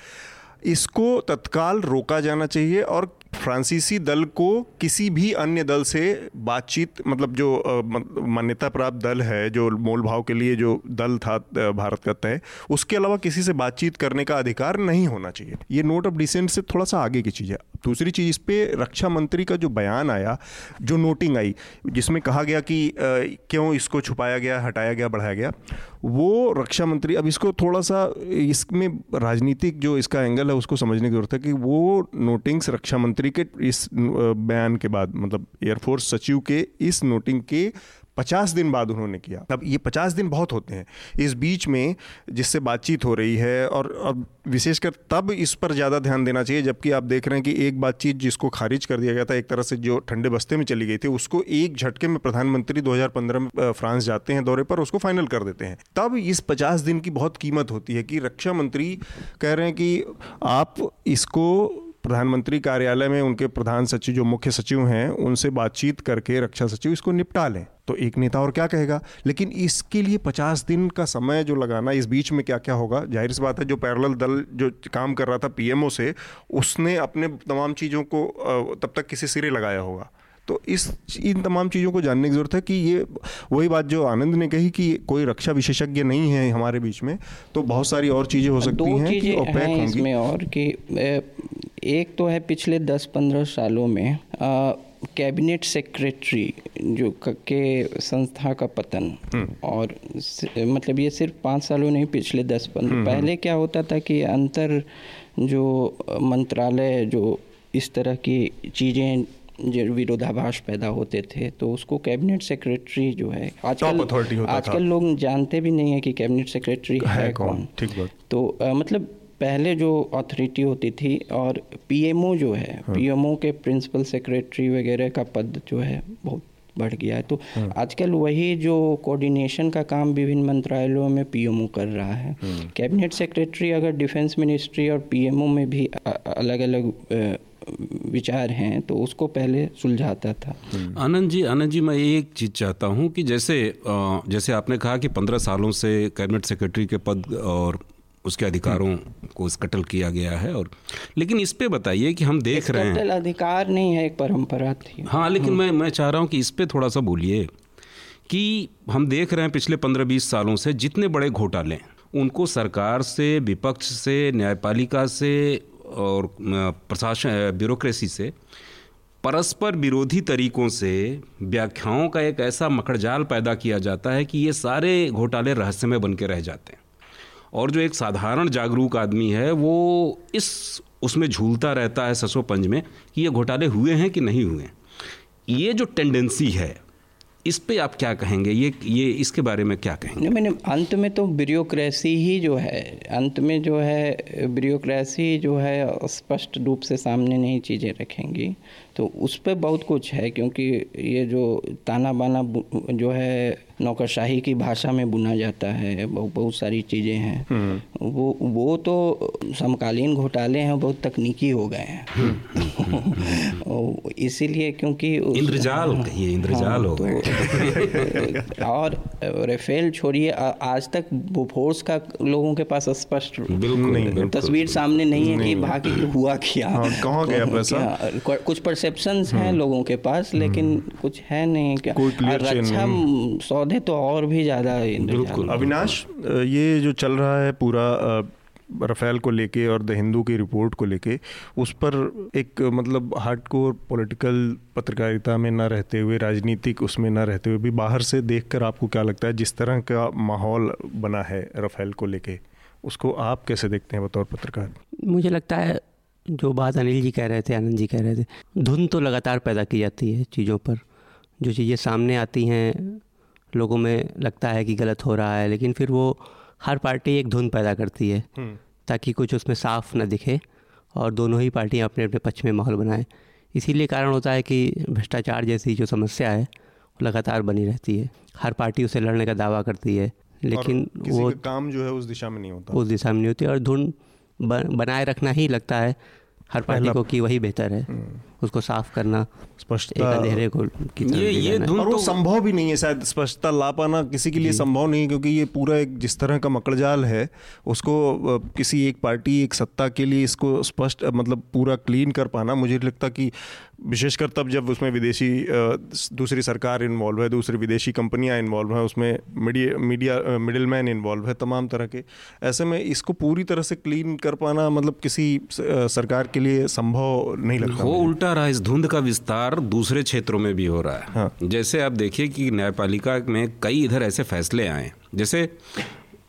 इसको तत्काल रोका जाना चाहिए और फ्रांसीसी दल को किसी भी अन्य दल से बातचीत मतलब जो मान्यता प्राप्त दल है, जो मोल भाव के लिए जो दल था भारत का तय, उसके अलावा किसी से बातचीत करने का अधिकार नहीं होना चाहिए। ये नोट ऑफ़ डिसेंट से थोड़ा सा आगे की चीज़ है। दूसरी चीज़ इस पर रक्षा मंत्री का जो बयान आया, जो नोटिंग आई, जिसमें कहा गया कि क्यों इसको छुपाया गया, हटाया गया, बढ़ाया गया वो रक्षा मंत्री, अब इसको थोड़ा सा, इसमें राजनीतिक जो इसका एंगल है, उसको समझने की ज़रूरत है कि वो नोटिंग्स रक्षा मंत्री के इस बयान के बाद मतलब एयरफोर्स सचिव के इस नोटिंग के पचास दिन बाद उन्होंने किया। अब ये पचास दिन बहुत होते हैं। इस बीच में जिससे बातचीत हो रही है और अब विशेषकर तब इस पर ज़्यादा ध्यान देना चाहिए, जबकि आप देख रहे हैं कि एक बातचीत जिसको खारिज कर दिया गया था, एक तरह से जो ठंडे बस्ते में चली गई थी, उसको एक झटके में प्रधानमंत्री 2015 में फ्रांस जाते हैं दौरे पर, उसको फाइनल कर देते हैं। तब इस पचास दिन की बहुत कीमत होती है कि रक्षा मंत्री कह रहे हैं कि आप इसको प्रधानमंत्री कार्यालय में उनके प्रधान सचिव, जो मुख्य सचिव हैं, उनसे बातचीत करके रक्षा सचिव इसको निपटा लें। तो एक नेता और क्या कहेगा? लेकिन इसके लिए पचास दिन का समय जो लगाना, इस बीच में क्या क्या होगा? ज़ाहिर सी बात है, जो पैरल दल, जो काम कर रहा था पीएमओ से, उसने अपने तमाम चीज़ों को तब तक किसी सिरे लगाया होगा। तो इस इन तमाम चीज़ों को जानने की ज़रूरत है कि ये वही बात जो आनंद ने कही कि कोई रक्षा विशेषज्ञ नहीं है हमारे बीच में तो बहुत सारी और चीज़ें हो सकती हैं कि ओपेक होंगी इसमें और कि एक तो है पिछले 10-15 सालों में कैबिनेट सेक्रेटरी जो के संस्था का पतन हम्म। और मतलब ये सिर्फ़ पाँच सालों नहीं पिछले दस पंद्रह हम्म, हम्म। पहले क्या होता था कि अंतर जो मंत्रालय जो इस तरह की चीज़ें विरोधाभास पैदा होते थे तो उसको कैबिनेट सेक्रेटरी जो है आजकल आजकल लोग जानते भी नहीं है कि कैबिनेट सेक्रेटरी है, है कौन ठीक बात तो आ, मतलब पहले जो अथॉरिटी होती थी और पीएमओ जो है हाँ। पीएमओ के प्रिंसिपल सेक्रेटरी वगैरह का पद जो है बहुत बढ़ गया है तो हाँ। आजकल वही जो कोऑर्डिनेशन का काम विभिन्न मंत्रालयों में पीएमओ कर रहा है हाँ। कैबिनेट सेक्रेटरी अगर डिफेंस मिनिस्ट्री और पीएमओ में भी अलग अलग विचार हैं तो उसको पहले सुलझाता था। आनंद जी आनंद जी मैं एक चीज़ चाहता हूँ कि जैसे जैसे आपने कहा कि पंद्रह सालों से कैबिनेट सेक्रेटरी के पद और उसके अधिकारों को कटल किया गया है और लेकिन इस पे बताइए कि हम देख रहे हैं। अधिकार नहीं है एक परंपरा थी। हाँ लेकिन मैं मैं चाह रहा हूँ कि इस पे थोड़ा सा बोलिए कि हम देख रहे हैं पिछले पंद्रह बीस सालों से जितने बड़े घोटाले उनको सरकार से विपक्ष से न्यायपालिका से और प्रशासन ब्यूरोक्रेसी से परस्पर विरोधी तरीकों से व्याख्याओं का एक ऐसा मकड़जाल पैदा किया जाता है कि ये सारे घोटाले रहस्यमय बन के रह जाते हैं। और जो एक साधारण जागरूक आदमी है, वो इस, उसमें झूलता रहता है ससो पंज में कि ये घोटाले हुए हैं कि नहीं हुए हैं। ये जो टेंडेंसी है इस पे आप क्या कहेंगे? ये ये इसके बारे में क्या कहेंगे? मैंने अंत में तो ब्यूरोक्रेसी ही जो है, अंत में जो है ब्यूरोक्रेसी जो है, स्पष्ट रूप से सामने नहीं चीज़ें रखेंगी। तो उस पर बहुत कुछ है क्योंकि ये जो ताना बाना जो है नौकरशाही की भाषा में बुना जाता है बहुत बहुत सारी चीज़ें हैं। हम्म। वो वो तो समकालीन घोटाले हैं बहुत तकनीकी हो गए हैं। हम्म। इसीलिए क्योंकि इंद्रजाल हाँ, कहिए इंद्रजाल हो तो, और रेफेल छोड़िए आज तक फोर्स का लोगों के पास स्पष्ट बिल्कुल तस्वीर सामने नहीं है कि बाकी हुआ क्या। हाँ, कहाँ गया पैसा? कुछ परसेप्शन हैं हम्म। लोगों के पास लेकिन कुछ है नहीं क्या? रक्षा सौदे तो और भी ज़्यादा बिल्कुल। अविनाश ये जो चल रहा है पूरा रफ़ेल को लेके और द हिंदू की रिपोर्ट को लेके उस पर एक मतलब हार्ड कोर पॉलिटिकल पत्रकारिता में ना रहते हुए राजनीतिक उसमें ना रहते हुए भी बाहर से देखकर आपको क्या लगता है जिस तरह का माहौल बना है रफ़ेल को लेके उसको आप कैसे देखते हैं बतौर पत्रकार? मुझे लगता है जो बात अनिल जी कह रहे थे आनंद जी कह रहे थे धुन तो लगातार पैदा की जाती है चीज़ों पर। जो चीज़ें सामने आती हैं लोगों में लगता है कि गलत हो रहा है लेकिन फिर वो हर पार्टी एक धुन पैदा करती है हम्म। ताकि कुछ उसमें साफ़ न दिखे और दोनों ही पार्टियाँ अपने अपने पक्ष में माहौल बनाएँ। इसीलिए कारण होता है कि भ्रष्टाचार जैसी जो समस्या है वो लगातार बनी रहती है। हर पार्टी उसे लड़ने का दावा करती है लेकिन वो काम जो है उस दिशा में नहीं होता। उस दिशा में नहीं होती और धुन बनाए रखना ही लगता है हर पार्टी को कि वही बेहतर है हम्म। उसको साफ़ करना स्पष्टता अंधेरे को ये ये धुन और वो तो संभव भी नहीं है शायद स्पष्टता ला पाना किसी के लिए संभव नहीं क्योंकि ये पूरा एक जिस तरह का मकड़जाल है उसको किसी एक पार्टी एक सत्ता के लिए इसको स्पष्ट मतलब पूरा क्लीन कर पाना मुझे लगता कि विशेषकर तब जब उसमें विदेशी दूसरी सरकार इन्वॉल्व है दूसरी विदेशी कंपनियाँ इन्वॉल्व हैं उसमें media media middleman involve है तमाम तरह के ऐसे में इसको पूरी तरह से क्लीन कर पाना मतलब किसी सरकार के लिए संभव नहीं लगता वो उल्टा बता रहा इस धुंध का विस्तार दूसरे क्षेत्रों में भी हो रहा है हाँ। जैसे आप देखिए कि न्यायपालिका में कई इधर ऐसे फैसले आए जैसे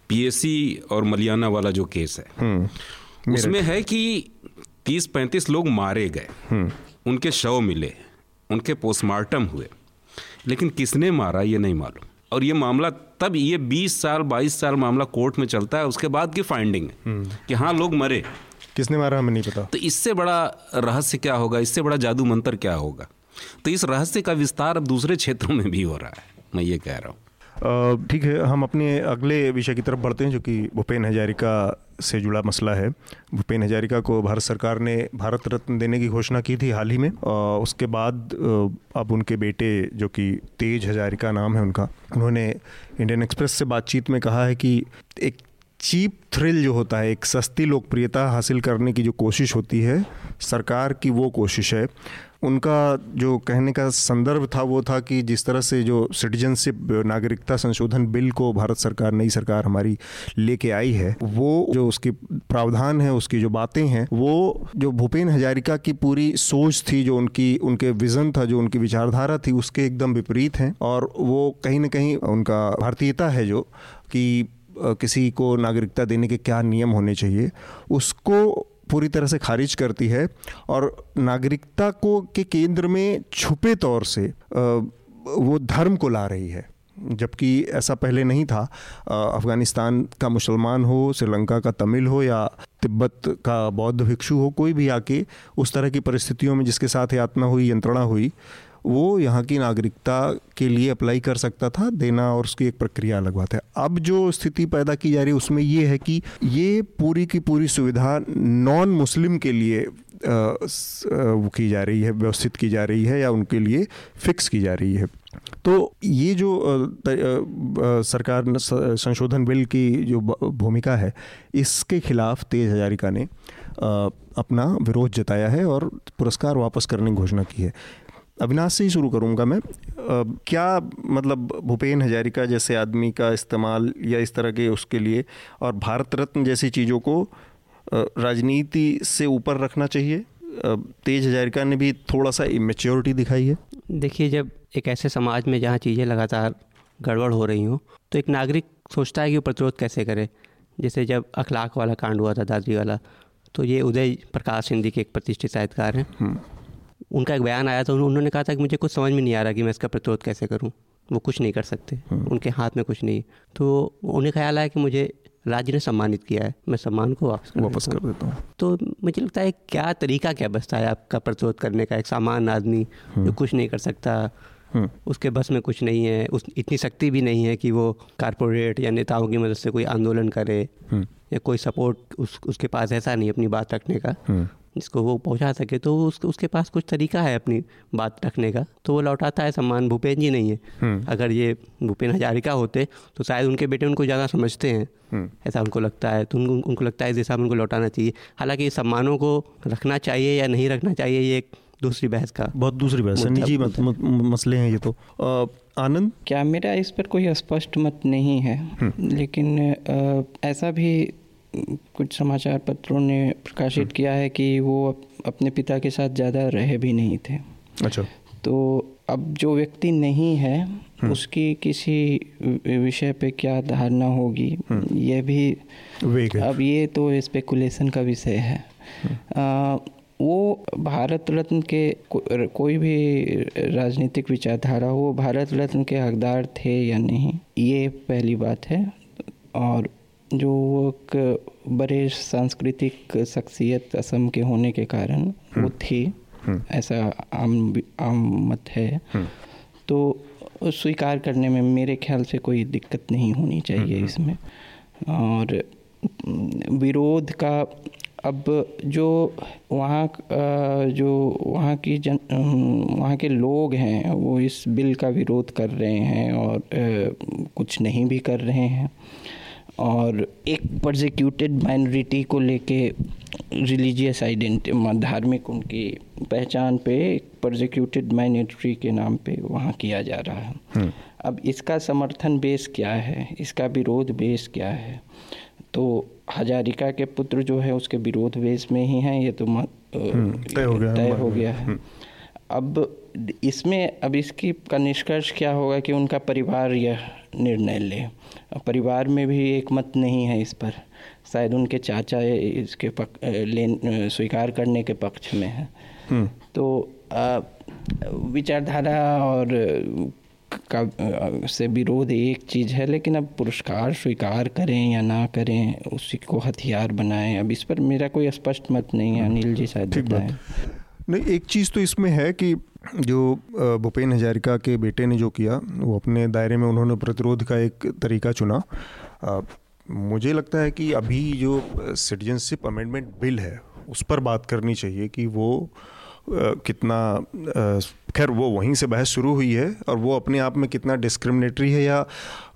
पीएससी और मलियाना वाला जो केस है हम्म। उसमें है कि तीस पैंतीस लोग मारे गए हम्म। उनके शव मिले उनके पोस्टमार्टम हुए लेकिन किसने मारा ये नहीं मालूम और ये मामला तब ये 20 साल 22 साल मामला कोर्ट में चलता है उसके बाद की फाइंडिंग है हम्म। कि हाँ लोग मरे किसने मारा हमें नहीं पता। तो इससे बड़ा रहस्य क्या होगा? इससे बड़ा जादू मंत्र क्या होगा? तो इस रहस्य का विस्तार अब दूसरे क्षेत्रों में भी हो रहा है मैं ये कह रहा हूँ। ठीक है हम अपने अगले विषय की तरफ़ बढ़ते हैं जो कि भूपेन हजारिका से जुड़ा मसला है। भूपेन हजारिका को भारत सरकार ने भारत रत्न देने की घोषणा की थी हाल ही में उसके बाद अब उनके बेटे जो कि तेज हजारिका नाम है उनका उन्होंने इंडियन एक्सप्रेस से बातचीत में कहा है कि एक चीप थ्रिल जो होता है, एक सस्ती लोकप्रियता हासिल करने की जो कोशिश होती है, सरकार की वो कोशिश है। उनका जो कहने का संदर्भ था, वो था कि जिस तरह से जो सिटीजनशिप नागरिकता संशोधन बिल को भारत सरकार, नई सरकार हमारी लेके आई है, वो जो उसकी प्रावधान है, उसकी जो बातें हैं, वो जो भूपेन हजारिका की पूरी सोच थी, जो उनकी, उनके विज़न था, जो उनकी विचारधारा थी, उसके एकदम विपरीत हैं। और वो कहीं ना कहीं उनका भारतीयता है जो कि किसी को नागरिकता देने के क्या नियम होने चाहिए, उसको पूरी तरह से खारिज करती है और नागरिकता को के केंद्र में छुपे तौर से वो धर्म को ला रही है। जबकि ऐसा पहले नहीं था अफ़गानिस्तान का मुसलमान हो, श्रीलंका का तमिल हो या तिब्बत का बौद्ध भिक्षु हो, कोई भी आके उस तरह की परिस्थितियों में जिसके साथ यातना हुई, यंत्रणा हुई वो यहाँ की नागरिकता के लिए अप्लाई कर सकता था, देना और उसकी एक प्रक्रिया अलग बात है। अब जो स्थिति पैदा की जा रही है, उसमें ये है कि ये पूरी की पूरी सुविधा नॉन मुस्लिम के लिए वो की जा रही है, व्यवस्थित की जा रही है या उनके लिए फिक्स की जा रही है। तो ये जो सरकार संशोधन बिल की जो भूमिका है, इसके खिलाफ तेज हजारिका ने अपना विरोध जताया है और पुरस्कार वापस करने की घोषणा की है। अविनाश से ही शुरू करूँगा मैं। अ, क्या मतलब भूपेन हजारिका जैसे आदमी का इस्तेमाल या इस तरह के उसके लिए और भारत रत्न जैसी चीज़ों को राजनीति से ऊपर रखना चाहिए? तेज हजारिका ने भी थोड़ा सा इमेच्योरिटी दिखाई है। देखिए जब एक ऐसे समाज में जहाँ चीज़ें लगातार गड़बड़ हो रही हों तो एक नागरिक सोचता है कि वो प्रतिरोध कैसे करे। जैसे जब अखलाक वाला कांड हुआ था दादरी वाला तो ये उदय प्रकाश हिंदी के एक प्रतिष्ठित साहित्यकार हैं। उनका एक बयान आया था उन्हों- उन्होंने कहा था कि मुझे कुछ समझ में नहीं आ रहा कि मैं इसका प्रतिरोध कैसे करूँ। वो कुछ नहीं कर सकते। उनके हाथ में कुछ नहीं। तो उन्हें ख्याल आया कि मुझे राज्य ने सम्मानित किया है। मैं सम्मान को वापस कर वापस कर देता हूँ। तो मुझे लगता है क्या तरीका क्या बचता है आपका प्रतिरोध करने का? एक सामान्य आदमी जो कुछ नहीं कर सकता हम्म। उसके बस में कुछ नहीं है उस इतनी शक्ति भी नहीं है कि वो कारपोरेट या नेताओं की मदद से कोई आंदोलन करे हम्म। या कोई सपोर्ट उस उसके पास ऐसा नहीं अपनी बात रखने का। हम्म। जिसको वो पहुँचा सके। तो उस, उसके पास कुछ तरीका है अपनी बात रखने का। तो वो लौटाता है सम्मान भूपेन जी नहीं है। अगर ये भूपेन हजारिका होते तो शायद उनके बेटे उनको ज़्यादा समझते हैं। ऐसा उनको लगता है। तो उनको उनको लगता है इस दिशा में उनको लौटाना चाहिए। हालाँकि सम्मानों को रखना चाहिए या नहीं रखना चाहिए ये एक दूसरी बहस का बहुत दूसरी बहस है। निजी मसले हैं ये तो। आनंद? क्या मेरा इस पर कोई स्पष्ट मत नहीं है। लेकिन अ, ऐसा भी कुछ समाचार पत्रों ने प्रकाशित किया है कि वो अपने पिता के साथ ज़्यादा रहे भी नहीं थे। अच्छा। तो अब जो व्यक्ति नहीं है उसकी किसी विषय पे क्या धारणा होगी ये भी अब ये तो स्पेकुलेशन का विषय है। आ, वो भारत रत्न के को, कोई भी राजनीतिक विचारधारा हो वो भारत रत्न के हकदार थे या नहीं ये पहली बात है। और जो एक बड़े सांस्कृतिक शख्सियत असम के होने के कारण वो थी ऐसा आम आम मत है। तो स्वीकार करने में मेरे ख्याल से कोई दिक्कत नहीं होनी चाहिए इसमें। और विरोध का अब जो वहाँ जो वहाँ की जन वहाँ के लोग हैं वो इस बिल का विरोध कर रहे हैं और कुछ नहीं भी कर रहे हैं। और एक प्रोजिक्यूटेड माइनॉरिटी को लेके रिलीजियस आइडेंटिटी धार्मिक उनकी पहचान पे एक प्रोजिक्यूटेड माइनॉरिटी के नाम पे वहाँ किया जा रहा है। अब इसका समर्थन बेस क्या है? इसका विरोध बेस क्या है? तो हजारिका के पुत्र जो है उसके विरोध बेस में ही हैं ये तो तय हो गया तय है। गया है। अब इसमें अब इसकी का निष्कर्ष क्या होगा कि उनका परिवार यह निर्णय ले। परिवार में भी एक मत नहीं है इस पर। शायद उनके चाचा इसके पक, लेन अ, स्वीकार करने के पक्ष में है। तो विचारधारा और का से विरोध एक चीज़ है लेकिन अब पुरस्कार स्वीकार करें या ना करें उसी को हथियार बनाएँ। अब इस पर मेरा कोई स्पष्ट मत नहीं है। अनिल जी शायद नहीं एक चीज़ तो इसमें है कि जो भूपेन हजारिका के बेटे ने जो किया, वो अपने दायरे में उन्होंने प्रतिरोध का एक तरीका चुना। मुझे लगता है कि अभी जो सिटीजनशिप अमेंडमेंट बिल है, उस पर बात करनी चाहिए कि वो कितना खैर, वो वहीं से बहस शुरू हुई है और वो अपने आप में कितना डिस्क्रिमिनेटरी है या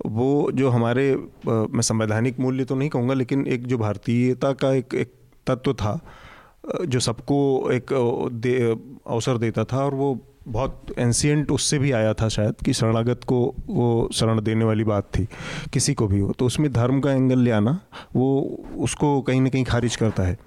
वो जो हमारे मैं संवैधानिक मूल्य तो नहीं कहूँगा, लेकिन एक जो भारतीयता का एक एक तत्व था जो सबको एक दे अवसर देता था और वो बहुत एंशियंट उससे भी आया था शायद कि शरणागत को वो शरण देने वाली बात थी किसी को भी हो। तो उसमें धर्म का एंगल ले आना वो उसको कहीं ना कहीं खारिज करता है।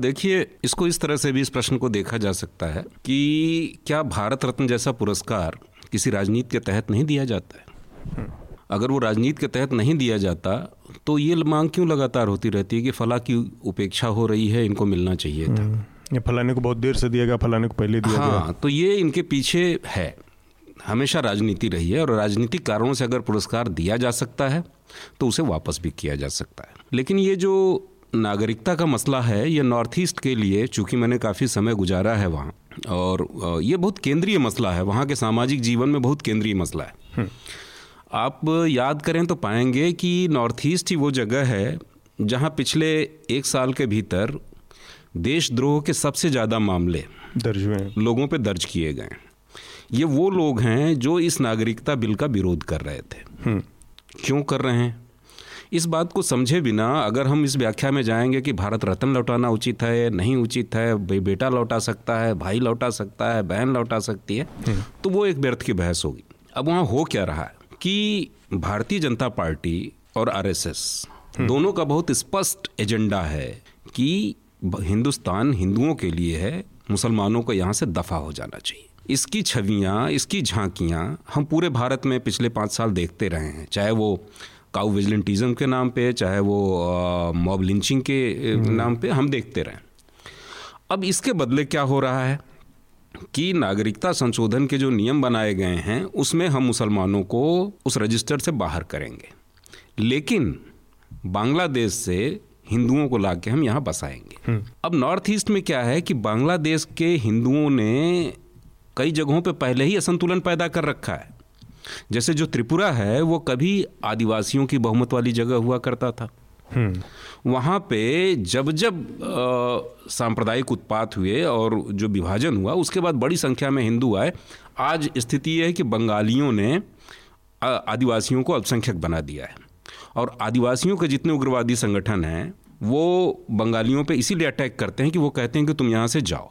देखिए इसको इस तरह से भी इस प्रश्न को देखा जा सकता है कि क्या भारत रत्न जैसा पुरस्कार किसी राजनीति के तहत नहीं दिया जाता है? अगर वो राजनीति के तहत नहीं दिया जाता तो ये मांग क्यों लगातार होती रहती है कि फला की उपेक्षा हो रही है इनको मिलना चाहिए था? ये फलाने को बहुत देर से दिया गया फलाने को पहले दिया गया। हाँ तो ये इनके पीछे है। हमेशा राजनीति रही है और राजनीतिक कारणों से अगर पुरस्कार दिया जा सकता है तो उसे वापस भी किया जा सकता है। लेकिन ये जो नागरिकता का मसला है ये नॉर्थ ईस्ट के लिए चूँकि मैंने काफ़ी समय गुजारा है वहाँ और ये बहुत केंद्रीय मसला है। वहाँ के सामाजिक जीवन में बहुत केंद्रीय मसला है। आप याद करें तो पाएँगे कि नॉर्थ ईस्ट ही वो जगह है जहाँ पिछले एक साल के भीतर देशद्रोह के सबसे ज़्यादा मामले दर्ज हुए लोगों पे दर्ज किए गए ये वो लोग हैं जो इस नागरिकता बिल का विरोध कर रहे थे। क्यों कर रहे हैं? इस बात को समझे बिना अगर हम इस व्याख्या में जाएँगे कि भारत रत्न लौटाना उचित है नहीं उचित है बेटा लौटा सकता है भाई लौटा सकता है बहन लौटा सकती है तो वो एक व्यर्थ की बहस होगी। अब वहाँ हो क्या रहा है? कि भारतीय जनता पार्टी और आरएसएस दोनों का बहुत स्पष्ट एजेंडा है कि हिंदुस्तान हिंदुओं के लिए है मुसलमानों को यहाँ से दफ़ा हो जाना चाहिए। इसकी छवियाँ इसकी झांकियाँ हम पूरे भारत में पिछले पाँच साल देखते रहे हैं। चाहे वो काउ विजिलेंटिज्म के नाम पे चाहे वो मॉब लिंचिंग के नाम पे हम देखते रहे। अब इसके बदले क्या हो रहा है? कि नागरिकता संशोधन के जो नियम बनाए गए हैं उसमें हम मुसलमानों को उस रजिस्टर से बाहर करेंगे। लेकिन बांग्लादेश से हिंदुओं को लाके हम यहाँ बसाएँगे। अब नॉर्थ ईस्ट में क्या है कि बांग्लादेश के हिंदुओं ने कई जगहों पे पहले ही असंतुलन पैदा कर रखा है। जैसे जो त्रिपुरा है वो कभी आदिवासियों की बहुमत वाली जगह हुआ करता था। वहाँ पे जब जब सांप्रदायिक उत्पात हुए और जो विभाजन हुआ, उसके बाद बड़ी संख्या में हिंदू आए, आज स्थिति यह है कि बंगालियों ने आदिवासियों को अल्पसंख्यक बना दिया है। और आदिवासियों के जितने उग्रवादी संगठन हैं, वो बंगालियों पे इसीलिए अटैक करते हैं कि वो कहते हैं कि तुम यहाँ से जाओ।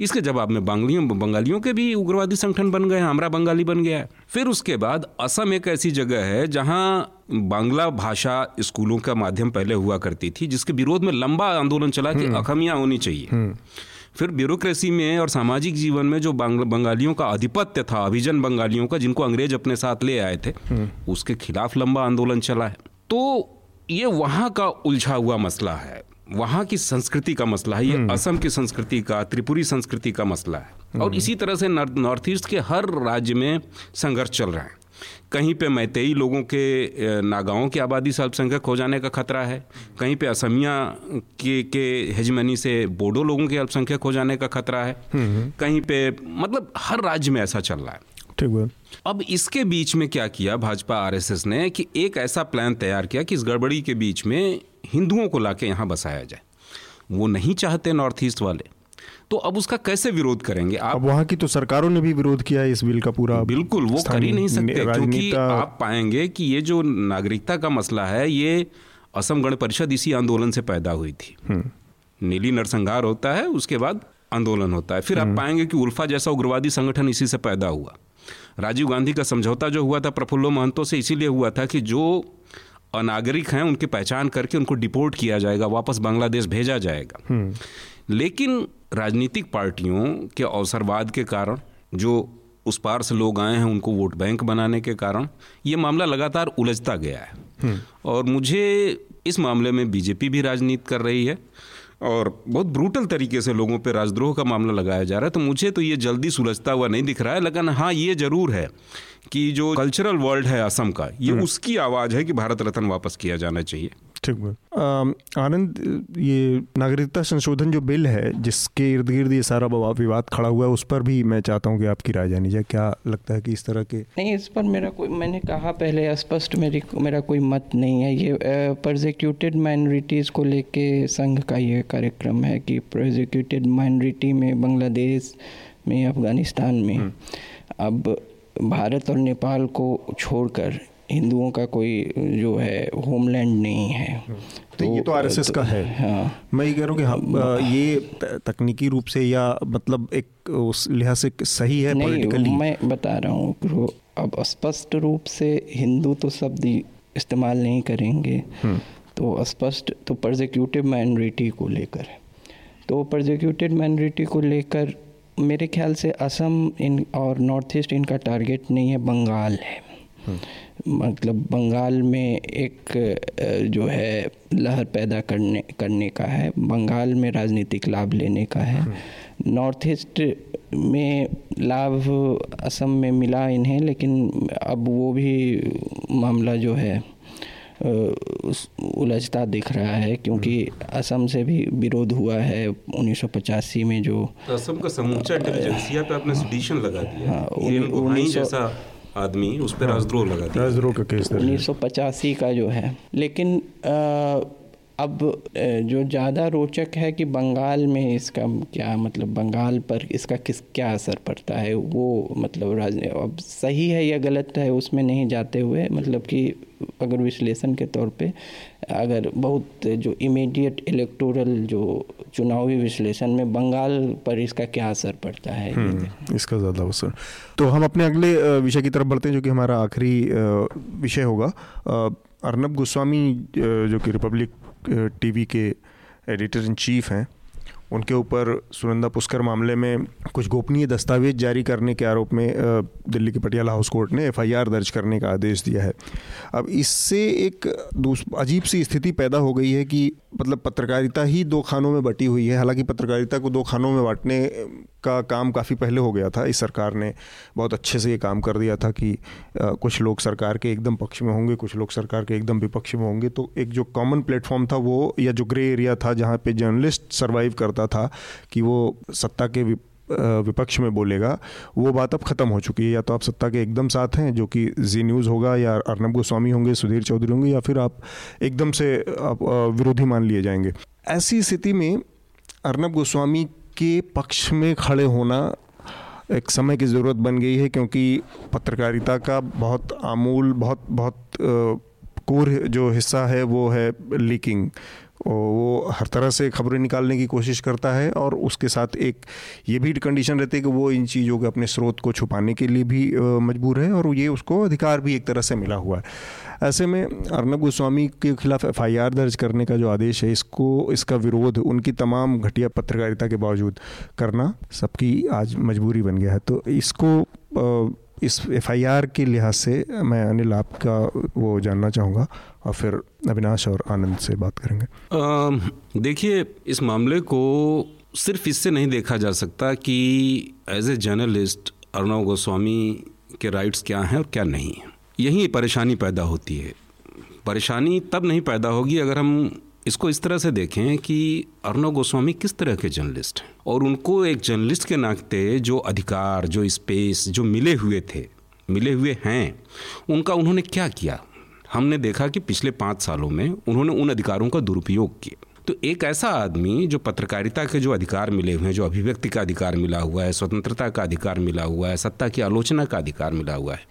इसके जवाब में बंगालियों बंगालियों के भी उग्रवादी संगठन बन गए हमारा बंगाली बन गया फिर उसके बाद असम एक ऐसी जगह है जहाँ बांग्ला भाषा स्कूलों का माध्यम पहले हुआ करती थी जिसके विरोध में लंबा आंदोलन चला कि अखमियाँ होनी चाहिए। फिर ब्यूरोक्रेसी में और सामाजिक जीवन में जो बंगालियों का आधिपत्य था अभिजन बंगालियों का जिनको अंग्रेज़ अपने साथ ले आए थे उसके खिलाफ लंबा आंदोलन चला है। तो ये वहाँ का उलझा हुआ मसला है। वहाँ की संस्कृति का मसला है ये असम की संस्कृति का त्रिपुरी संस्कृति का मसला है। और इसी तरह से नॉर्थ ईस्ट के हर राज्य में संघर्ष चल रहा है। कहीं पे मैतेई लोगों के नागाओं की आबादी से अल्पसंख्यक हो जाने का खतरा है। कहीं पे असमिया के के हेजमनी से बोडो लोगों के अल्पसंख्यक हो जाने का खतरा है। कहीं पे मतलब हर राज्य में ऐसा चल रहा है। ठीक बात। अब इसके बीच में क्या किया भाजपा आरएसएस ने कि एक ऐसा प्लान तैयार किया कि इस गड़बड़ी के बीच में हिंदुओं को लाके यहाँ बसाया जाए। वो नहीं चाहते नॉर्थ ईस्ट वाले। तो अब उसका कैसे विरोध करेंगे? आप अब वहाँ की तो सरकारों ने भी विरोध किया है इस बिल का पूरा। बिल्कुल वो कर ही नहीं सकते क्योंकि आप पाएँगे कि ये जो नागरिकता का मसला है ये असम गण परिषद इसी आंदोलन से पैदा हुई थी। नीली नरसंहार होता है उसके बाद आंदोलन होता है। फिर आप पाएँगे कि उल्फा जैसा उग्रवादी संगठन इसी से पैदा हुआ। राजीव गांधी का समझौता जो हुआ था प्रफुल्लो महंतो से इसीलिए हुआ था कि जो अनागरिक हैं उनकी पहचान करके उनको डिपोर्ट किया जाएगा वापस बांग्लादेश भेजा जाएगा। लेकिन राजनीतिक पार्टियों के अवसरवाद के कारण जो उस पार से लोग आए हैं उनको वोट बैंक बनाने के कारण ये मामला लगातार उलझता गया है। और मुझे इस मामले में बीजेपी भी राजनीति कर रही है। और बहुत ब्रूटल तरीके से लोगों पर राजद्रोह का मामला लगाया जा रहा है। तो मुझे तो ये जल्दी सुलझता हुआ नहीं दिख रहा है। लेकिन हाँ ये ज़रूर है कि जो कल्चरल वर्ल्ड है असम का ये उसकी आवाज़ है कि भारत रत्न वापस किया जाना चाहिए। ठीक बात आनंद ये नागरिकता संशोधन जो बिल है जिसके इर्द गिर्द ये सारा विवाद खड़ा हुआ है उस पर भी मैं चाहता हूँ कि आपकी राय जानी जाए। क्या लगता है कि इस तरह के नहीं इस पर मेरा कोई मैंने कहा पहले स्पष्ट मेरी मेरा कोई मत नहीं है। ये प्रोजिक्यूटेड माइनॉरिटीज़ को लेके संघ का ये कार्यक्रम है कि प्रोजिक्यूटेड माइनॉरिटी में बांग्लादेश में अफ़गानिस्तान में हम्म। अब भारत और नेपाल को छोड़कर हिंदुओं का कोई जो है होमलैंड नहीं है। तो, तो ये तो आरएसएस का है। हाँ। मैं ये कह रहा हूँ कि हाँ। ये तकनीकी रूप से या मतलब एक उस लिहाज से सही है नहीं मैं बता रहा हूँ अब स्पष्ट रूप से हिंदू तो शब्द इस्तेमाल नहीं करेंगे। हम्म। तो स्पष्ट तो प्रोजिक्यूटिव माइनॉरिटी को लेकर तो प्रोजिक्यूटेड माइनॉरिटी को लेकर मेरे ख्याल से असम इन और नॉर्थ ईस्ट इनका टारगेट नहीं है बंगाल है। मतलब बंगाल में एक जो है लहर पैदा करने करने का है। बंगाल में राजनीतिक लाभ लेने का है। नॉर्थ ईस्ट में लाभ असम में मिला इन्हें लेकिन अब वो भी मामला जो है उलझता दिख रहा है क्योंकि असम से भी विरोध हुआ है उन्नीस सौ पचासी में जो तो असम का समूचा इंटेलिजेंसिया पे आपने सिडिशन लगा दिया। हाँ उन्नीस जैसा आदमी उस पर राजद्रोह लगा दिया। राजद्रोह का केस उन्नीस सौ का जो है। लेकिन आ, अब जो ज़्यादा रोचक है कि बंगाल में इसका क्या मतलब बंगाल पर इसका किस क्या असर पड़ता है वो मतलब राज अब सही है या गलत है उसमें नहीं जाते हुए मतलब कि अगर विश्लेषण के तौर पे अगर बहुत जो इमीडिएट इलेक्टोरल जो चुनावी विश्लेषण में बंगाल पर इसका क्या असर पड़ता है हम्म, इसका ज़्यादा असर। तो हम अपने अगले विषय की तरफ़ बढ़ते हैं जो कि हमारा आखिरी विषय होगा। अर्नब गोस्वामी जो कि रिपब्लिक टीवी के एडिटर इन चीफ हैं। उनके ऊपर सुनंदा पुष्कर मामले में कुछ गोपनीय दस्तावेज़ जारी करने के आरोप में दिल्ली के पटियाला हाउस कोर्ट ने एफआईआर दर्ज करने का आदेश दिया है। अब इससे एक अजीब सी स्थिति पैदा हो गई है कि मतलब पत्रकारिता ही दो खानों में बटी हुई है। हालाँकि पत्रकारिता को दो खानों में बांटने का काम काफ़ी पहले हो गया था। इस सरकार ने बहुत अच्छे से ये काम कर दिया था कि कुछ लोग सरकार के एकदम पक्ष में होंगे, कुछ लोग सरकार के एकदम विपक्ष में होंगे। तो एक जो कॉमन प्लेटफॉर्म था वो, या जो ग्रे एरिया था जहाँ पे जर्नलिस्ट सर्वाइव करता था कि वो सत्ता के विपक्ष में बोलेगा, वो बात अब ख़त्म हो चुकी है। या तो आप सत्ता के एकदम साथ हैं, जो कि जी न्यूज़ होगा, या अर्नब गोस्वामी होंगे, सुधीर चौधरी होंगे, या फिर आप एकदम से आप विरोधी मान लिए जाएँगे। ऐसी स्थिति में अर्नब गोस्वामी के पक्ष में खड़े होना एक समय की ज़रूरत बन गई है, क्योंकि पत्रकारिता का बहुत आमूल, बहुत बहुत कोर जो हिस्सा है, वो है लीकिंग। वो हर तरह से खबरें निकालने की कोशिश करता है और उसके साथ एक ये भी कंडीशन रहती है कि वो इन चीज़ों के अपने स्रोत को छुपाने के लिए भी मजबूर है और ये उसको अधिकार भी एक तरह से मिला हुआ है। ऐसे में अर्नब गोस्वामी के खिलाफ एफआईआर दर्ज करने का जो आदेश है, इसको, इसका विरोध, उनकी तमाम घटिया पत्रकारिता के बावजूद करना सबकी आज मजबूरी बन गया है। तो इसको इस एफआईआर के लिहाज से मैं अनिल आपका वो जानना चाहूँगा। और फिर अविनाश और आनंद से बात करेंगे। देखिए, इस मामले को सिर्फ़ इससे नहीं देखा जा सकता कि as a journalist Arnab Goswami के राइट्स क्या हैं और क्या नहीं हैं। यही परेशानी पैदा होती है। परेशानी तब नहीं पैदा होगी अगर हम इसको इस तरह से देखें कि अर्णव गोस्वामी किस तरह के जर्नलिस्ट हैं और उनको एक जर्नलिस्ट के नाते जो अधिकार, जो स्पेस जो मिले हुए थे, मिले हुए हैं, उनका उन्होंने क्या किया? हमने देखा कि पिछले पाँच सालों में उन्होंने उन अधिकारों का दुरुपयोग किया। तो एक ऐसा आदमी जो पत्रकारिता के जो अधिकार मिले हुए हैं, जो अभिव्यक्ति का अधिकार मिला हुआ है, स्वतंत्रता का अधिकार मिला हुआ है, सत्ता की आलोचना का अधिकार मिला हुआ है,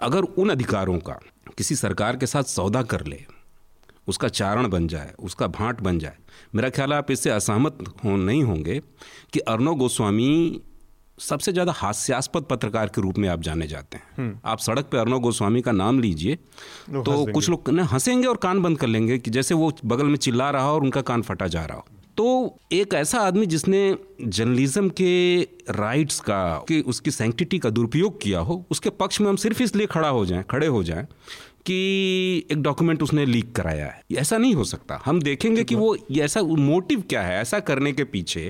अगर उन अधिकारों का किसी सरकार के साथ सौदा कर ले, उसका चारण बन जाए, उसका भाट बन जाए, मेरा ख्याल आप इससे असहमत हो, नहीं होंगे कि अर्णव गोस्वामी सबसे ज़्यादा हास्यास्पद पत्रकार के रूप में आप जाने जाते हैं। आप सड़क पे अर्णव गोस्वामी का नाम लीजिए तो कुछ लोग ना हंसेंगे और कान बंद कर लेंगे कि जैसे वो बगल में चिल्ला रहा हो और उनका कान फटा जा रहा हो। तो एक ऐसा आदमी जिसने जर्नलिज्म के राइट्स का कि उसकी सेंटिटी का दुरुपयोग किया हो उसके पक्ष में हम सिर्फ़ इसलिए खड़ा हो जाएँ खड़े हो जाएँ कि एक डॉक्यूमेंट उसने लीक कराया है। ऐसा नहीं हो सकता। हम देखेंगे कि वो ऐसा मोटिव क्या है? ऐसा करने के पीछे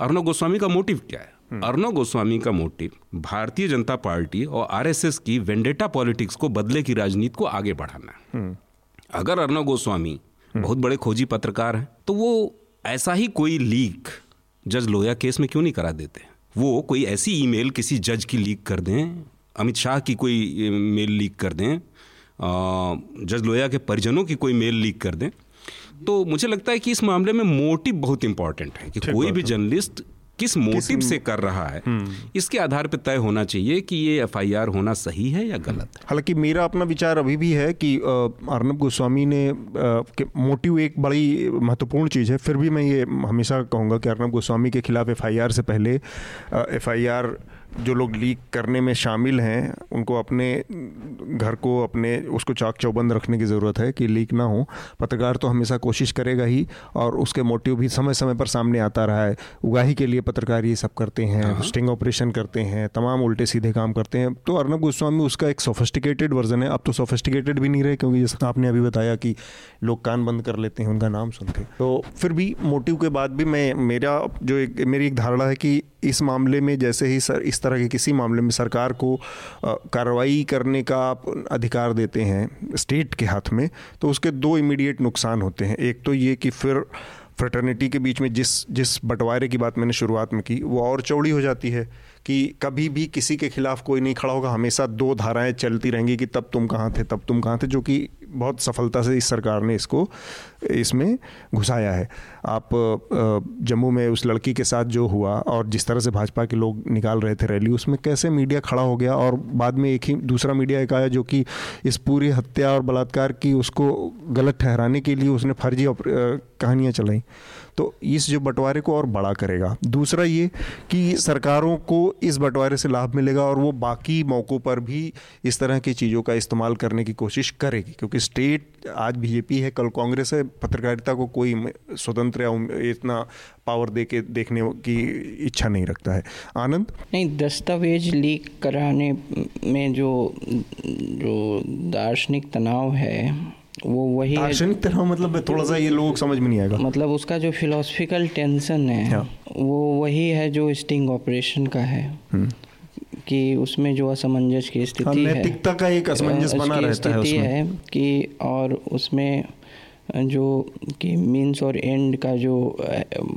अर्णव गोस्वामी का मोटिव क्या है? अर्णव गोस्वामी का मोटिव भारतीय जनता पार्टी और आरएसएस की वेंडेटा पॉलिटिक्स को बदले की राजनीति को आगे बढ़ाना। अगर अर्णव गोस्वामी बहुत बड़े खोजी पत्रकार हैं तो वो ऐसा ही कोई लीक जज लोया केस में क्यों नहीं करा देते? वो कोई ऐसी ईमेल किसी जज की लीक कर दें अमित शाह की कोई मेल लीक कर दें जज लोया के परिजनों की कोई मेल लीक कर दें तो मुझे लगता है कि इस मामले में मोटिव बहुत इंपॉर्टेंट है कि कोई भी जर्नलिस्ट किस मोटिव से कर रहा है हम्म। इसके आधार पर तय होना चाहिए कि ये एफआईआर होना सही है या गलत है हालाँकि मेरा अपना विचार अभी भी है कि अर्नब गोस्वामी ने मोटिव एक बड़ी महत्वपूर्ण चीज़ है फिर भी मैं ये हमेशा कहूँगा कि अर्नब गोस्वामी के खिलाफ एफआईआर से पहले एफआईआर जो लोग लीक करने में शामिल हैं उनको अपने घर को अपने उसको चाक चौबंद रखने की ज़रूरत है कि लीक ना हो। पत्रकार तो हमेशा कोशिश करेगा ही और उसके मोटिव भी समय समय पर सामने आता रहा है। उगाही के लिए पत्रकार ये सब करते हैं स्टिंग हाँ। ऑपरेशन करते हैं तमाम उल्टे सीधे काम करते हैं। तो अर्नब गोस्वामी उसका एक सोफिस्टिकेटेड वर्जन है। अब तो सोफिस्टिकेटेड भी नहीं रहे क्योंकि जैसा आपने अभी बताया कि लोग कान बंद कर लेते हैं उनका नाम सुन के। तो फिर भी मोटिव के बाद भी मैं मेरा जो एक मेरी एक धारणा है कि इस मामले में जैसे ही सर इस तरह के किसी मामले में सरकार को कार्रवाई करने का आप अधिकार देते हैं स्टेट के हाथ में तो उसके दो इमीडिएट नुकसान होते हैं। एक तो ये कि फिर फ्रेटर्निटी के बीच में जिस जिस बंटवारे की बात मैंने शुरुआत में की, वो और चौड़ी हो जाती है कि कभी भी किसी के खिलाफ कोई नहीं खड़ा होगा, हमेशा दो धाराएँ चलती रहेंगी कि तब तुम कहाँ थे, तब तुम कहाँ थे, जो कि बहुत सफलता से इस सरकार ने इसको इसमें घुसाया है। आप जम्मू में उस लड़की के साथ जो हुआ और जिस तरह से भाजपा के लोग निकाल रहे थे रैली, उसमें कैसे मीडिया खड़ा हो गया और बाद में एक ही दूसरा मीडिया एक आया जो कि इस पूरी हत्या और बलात्कार की उसको गलत ठहराने के लिए उसने फर्जी कहानियाँ चलाई। तो इस जो बंटवारे को और बड़ा करेगा। दूसरा ये कि सरकारों को इस बंटवारे से लाभ मिलेगा और वो बाकी मौक़ों पर भी इस तरह की चीज़ों का इस्तेमाल करने की कोशिश करेगी, क्योंकि स्टेट आज बीजेपी है कल कांग्रेस है पत्रकारिता को कोई स्वतंत्र या इतना पावर दे के देखने की इच्छा नहीं रखता है। आनंद? नहीं दस्तावेज़ लीक कराने में जो जो दार्शनिक तनाव है वो वही दार्शनिक तरह मतलब थोड़ा सा ये लोग समझ में नहीं आएगा। मतलब उसका जो फिलोसफिकल टेंशन है हाँ। वो वही है जो स्टिंग ऑपरेशन का है। हम्म। कि उसमें जो असमंजस की स्थिति हाँ, है नैतिकता का एक असमंजस बना रहता है उसमें। है कि और उसमें जो कि मीन्स और एंड का जो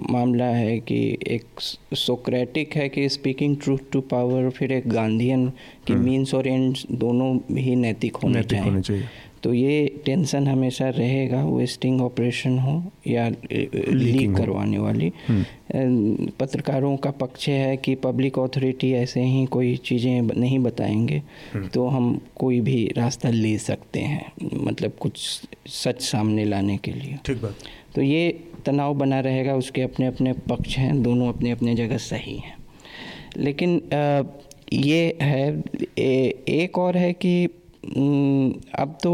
मामला है कि एक सोक्रेटिक है कि स्पीकिंग ट्रूथ टू पावर फिर एक गांधीयन कि मीन्स हम्म। और एंड दोनों ही नैतिक होने चाहिए। तो ये टेंशन हमेशा रहेगा वेस्टिंग ऑपरेशन हो या लीक करवाने वाली। हम्म। पत्रकारों का पक्ष है कि पब्लिक अथॉरिटी ऐसे ही कोई चीज़ें नहीं बताएँगे हम्म। तो हम कोई भी रास्ता ले सकते हैं मतलब कुछ सच सामने लाने के लिए। ठीक बात। तो ये तनाव बना रहेगा उसके अपने अपने पक्ष हैं दोनों अपने अपने जगह सही हैं। लेकिन आ, ये है ए, एक और है कि अब तो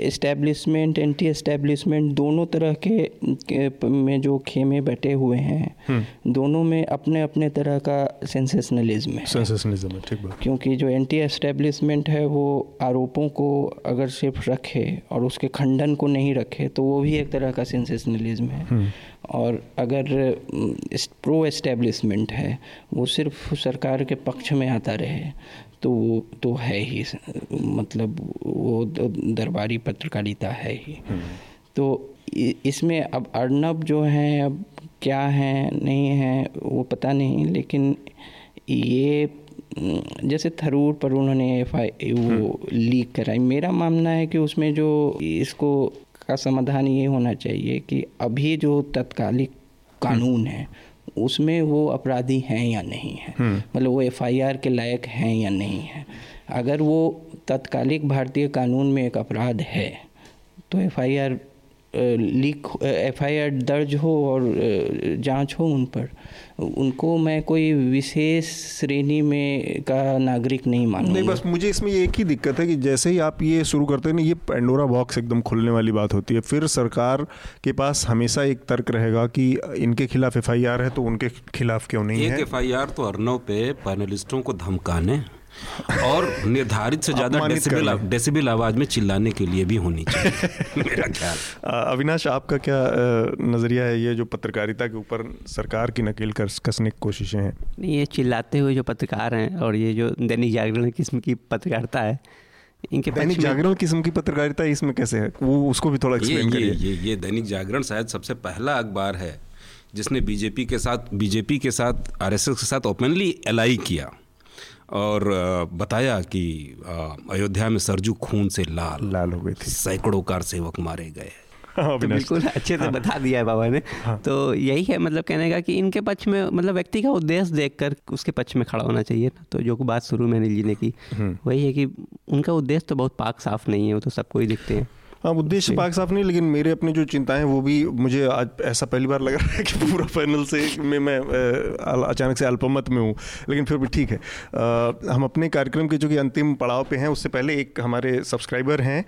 इस्टेब्लिशमेंट एंटी इस्टेब्लिशमेंट दोनों तरह के, के में जो खेमे बैठे हुए हैं हम्म। दोनों में अपने अपने तरह का सेंसेशनलिज्म है सेंसेशनलिज्म है ठीक बात क्योंकि जो एंटी इस्टेब्लिशमेंट है वो आरोपों को अगर सिर्फ़ रखे और उसके खंडन को नहीं रखे तो वो भी एक तरह का सेंसेशनलिज्म है हम्म। और अगर प्रो इस्टेब्लिशमेंट है वो सिर्फ़ सरकार के पक्ष में आता रहे तो वो तो है ही मतलब वो दरबारी पत्रकारिता है ही हम्म। तो इसमें अब अर्नब जो हैं अब क्या हैं नहीं हैं वो पता नहीं लेकिन ये जैसे थरूर पर उन्होंने एफ़ आई वो लीक हम्म। कराई मेरा मानना है कि उसमें जो इसको का समाधान ये होना चाहिए कि अभी जो तत्कालिक कानून है उसमें वो अपराधी हैं या नहीं है हम्म। मतलब वो एफआईआर के लायक हैं या नहीं है अगर वो तत्कालिक भारतीय कानून में एक अपराध है तो एफआईआर लीक एफआईआर दर्ज हो और जाँच हो उन पर उनको मैं कोई विशेष श्रेणी में का नागरिक नहीं मानूँगा। नहीं बस मुझे इसमें एक ही दिक्कत है कि जैसे ही आप ये शुरू करते हैं ना ये पेंडोरा बॉक्स एकदम खुलने वाली बात होती है। फिर सरकार के पास हमेशा एक तर्क रहेगा कि इनके खिलाफ एफआईआर है तो उनके खिलाफ क्यों नहीं एक है? एफआईआर तो अर्नव पे पैनलिस्टों को धमकाने और निर्धारित से ज़्यादा डेसिबल डेसिबल आवाज़ में चिल्लाने के लिए भी होनी चाहिए। मेरा ख्याल। अविनाश आपका क्या नज़रिया है ये जो पत्रकारिता के ऊपर सरकार की नकेल कर कसने की कोशिशें हैं? नहीं ये चिल्लाते हुए जो पत्रकार हैं और ये जो दैनिक जागरण किस्म की पत्रकारिता है इनके दैनिक जागरण किस्म की पत्रकारिता इसमें कैसे है? वो उसको भी थोड़ा ये एक्सप्लेन करिए। ये ये दैनिक जागरण शायद सबसे पहला अखबार है जिसने बीजेपी के साथ बीजेपी के साथ आरएसएस के साथ ओपनली एलाई किया। और बताया कि अयोध्या में सरजू खून से लाल लाल हो गए थे। सैकड़ों कार सेवक मारे गए। हाँ, तो बिल्कुल अच्छे से बता दिया है बाबा ने। तो यही है मतलब कहने का कि इनके पक्ष में मतलब व्यक्ति का उद्देश्य देखकर उसके पक्ष में खड़ा होना चाहिए ना। तो जो बात शुरू में अनिल जी ने की वही है कि उनका उद्देश्य तो बहुत पाक साफ़ नहीं है वो तो सबको ही दिखते हैं। हाँ उद्देश्य पाक साफ़ नहीं लेकिन मेरे अपनी जो चिंताएँ वो भी मुझे आज ऐसा पहली बार लग रहा है कि पूरा पैनल से में मैं अचानक से अल्पमत में हूँ लेकिन फिर भी ठीक है। अ, हम अपने कार्यक्रम के जो कि अंतिम पड़ाव पे हैं उससे पहले एक हमारे सब्सक्राइबर हैं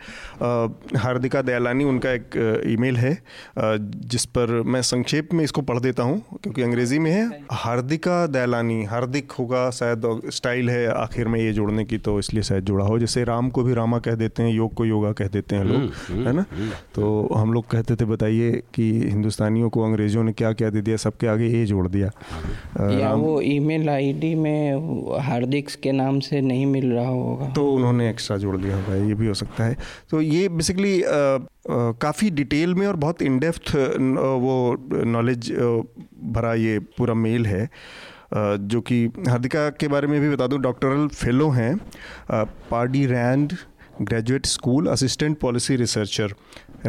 हार्दिका दयालानी उनका एक ईमेल है जिस पर मैं संक्षेप में इसको पढ़ देता हूँ क्योंकि अंग्रेज़ी में है। हार्दिका दयालानी हार्दिक होगा शायद स्टाइल है आखिर में ये जोड़ने की तो इसलिए शायद जुड़ा हो जैसे राम को भी रामा कह देते हैं योग को योगा कह देते हैं लोग। है ना? तो हम लोग कहते थे बताइए कि हिंदुस्तानियों को अंग्रेज़ों ने क्या क्या दे दिया? सबके आगे ए जोड़ दिया। या वो ईमेल आईडी में हार्दिक के नाम से नहीं मिल रहा होगा। तो उन्होंने एक्स्ट्रा जोड़ दिया होगा ये भी हो सकता है। तो ये बेसिकली काफ़ी डिटेल में और बहुत इनडेप्थ वो नॉलेज भरा ये पूरा मेल है। जो कि हार्दिका के बारे में भी बता दूँ डॉक्टरल फेलो हैं Pardee Rand graduate school assistant policy researcher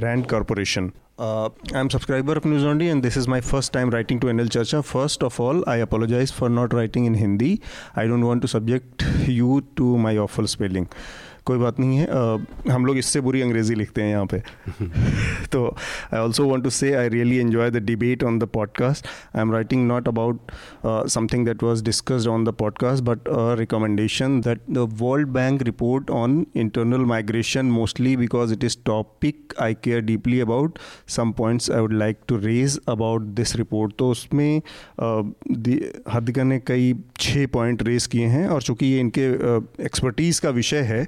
rand corporation uh, I'm subscriber of News Only, and this is my first time writing to NL Charcha. First of all, I apologize for not writing in Hindi. I don't want to subject you to my awful spelling. कोई बात नहीं है। हम लोग इससे बुरी अंग्रेज़ी लिखते हैं यहाँ पे। तो आई also want to say I really enjoy the debate on the podcast I am writing not about something that was discussed on the podcast but a recommendation that the World Bank report on internal migration mostly because it is topic I care deeply about some points I would like to raise about this report तो उसमें हार्दिका ने कई छः point raise किए हैं और चूँकि ये इनके एक्सपर्टीज़ का विषय है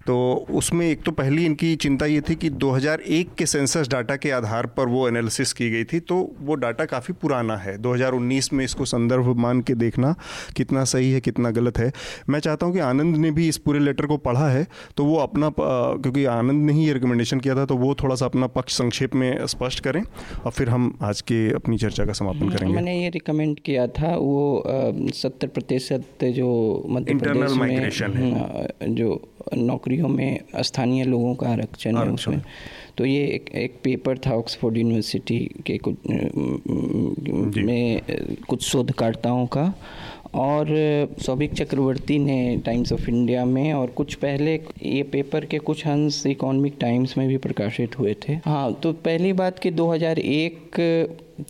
तो उसमें एक तो पहली इनकी चिंता ये थी कि 2001 के सेंसस डाटा के आधार पर वो एनालिसिस की गई थी तो वो डाटा काफ़ी पुराना है। 2019 में इसको संदर्भ मान के देखना कितना सही है कितना गलत है। मैं चाहता हूँ कि आनंद ने भी इस पूरे लेटर को पढ़ा है तो वो अपना क्योंकि आनंद ने ही ये रिकमेंडेशन किया था तो वो थोड़ा सा अपना पक्ष संक्षेप में स्पष्ट करें और फिर हम आज के अपनी चर्चा का समापन करेंगे। मैंने ये रिकमेंड किया था वो सत्तर प्रतिशत जो मध्य Internal प्रदेश में migration है। हाँ, जो नौकरियों में स्थानीय लोगों का आरक्षण है उसमें। तो ये एक, एक पेपर था ऑक्सफोर्ड यूनिवर्सिटी के कुछ में कुछ शोधकर्ताओं का। और सौभिक चक्रवर्ती ने टाइम्स ऑफ़ इंडिया में और कुछ पहले ये पेपर के कुछ अंश इकोनॉमिक टाइम्स में भी प्रकाशित हुए थे। हाँ तो पहली बात कि 2001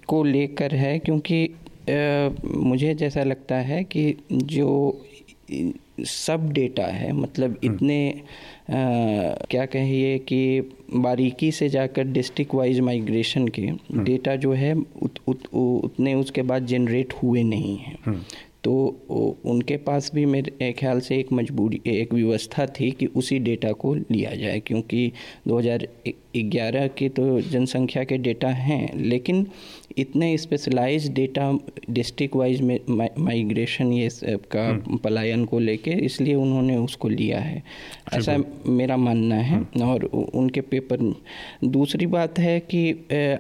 को लेकर है क्योंकि अ, मुझे जैसा लगता है कि जो सब डेटा है मतलब इतने अ, क्या कहिए कि बारीकी से जाकर डिस्ट्रिक्ट वाइज माइग्रेशन के डेटा जो है उत, उत, उतने उसके बाद जनरेट हुए नहीं हैं। तो उनके पास भी मेरे ख्याल से एक मजबूरी एक व्यवस्था थी कि उसी डेटा को लिया जाए क्योंकि 2011 की तो जनसंख्या के डेटा हैं लेकिन इतने स्पेशलाइज डेटा डिस्ट्रिक्ट वाइज में माइग्रेशन ये सब का पलायन को लेके इसलिए उन्होंने उसको लिया है। ऐसा मेरा मानना है और उनके पेपर दूसरी बात है कि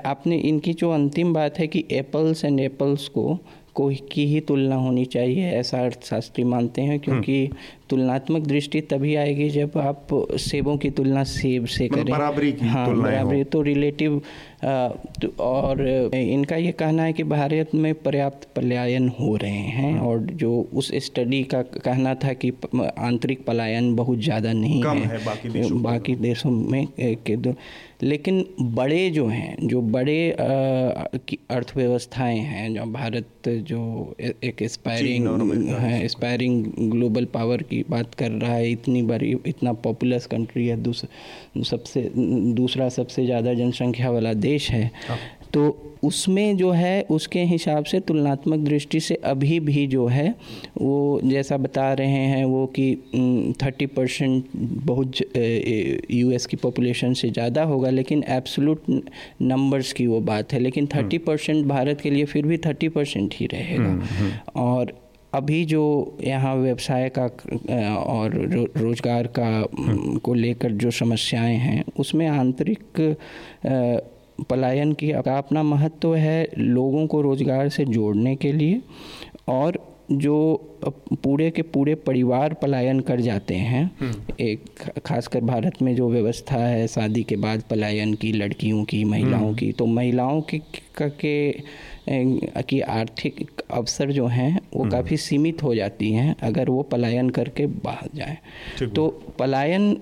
आपने इनकी जो अंतिम बात है कि एप्पल्स एंड एप्पल्स को को की ही तुलना होनी चाहिए ऐसा अर्थशास्त्री मानते हैं क्योंकि तुलनात्मक दृष्टि तभी आएगी जब आप सेबों की तुलना सेब से मतलब करें। बराबरी की हाँ बराबरी तो रिलेटिव तो और इनका ये कहना है कि भारत में पर्याप्त पलायन हो रहे हैं हम्म। और जो उस स्टडी का कहना था कि आंतरिक पलायन बहुत ज़्यादा नहीं कम है। है बाकी देशों में। के दो लेकिन बड़े जो हैं जो बड़े अर्थव्यवस्थाएँ हैं जो भारत जो एक एस्पायरिंग है एस्पायरिंग ग्लोबल पावर की बात कर रहा है इतनी बड़ी इतना पॉपुलस कंट्री है दूस, सबसे दूसरा सबसे ज़्यादा जनसंख्या वाला देश है। तो उसमें जो है उसके हिसाब से तुलनात्मक दृष्टि से अभी भी जो है वो जैसा बता रहे हैं वो कि थर्टी परसेंट बहुत यूएस की पॉपुलेशन से ज़्यादा होगा लेकिन एब्सोलूट नंबर्स की वो बात है। लेकिन थर्टी परसेंट भारत के लिए फिर भी थर्टी परसेंट ही रहेगा। और अभी जो यहाँ व्यवसाय का और रो, रोज़गार का को लेकर जो समस्याएँ हैं उसमें आंतरिक पलायन की का अपना महत्व है लोगों को रोज़गार से जोड़ने के लिए और जो पूरे के पूरे परिवार पलायन कर जाते हैं। एक खासकर भारत में जो व्यवस्था है शादी के बाद पलायन की लड़कियों की महिलाओं की तो महिलाओं के, का के आर्थिक अवसर जो हैं वो काफ़ी सीमित हो जाती हैं अगर वो पलायन करके बाहर जाएँ। तो पलायन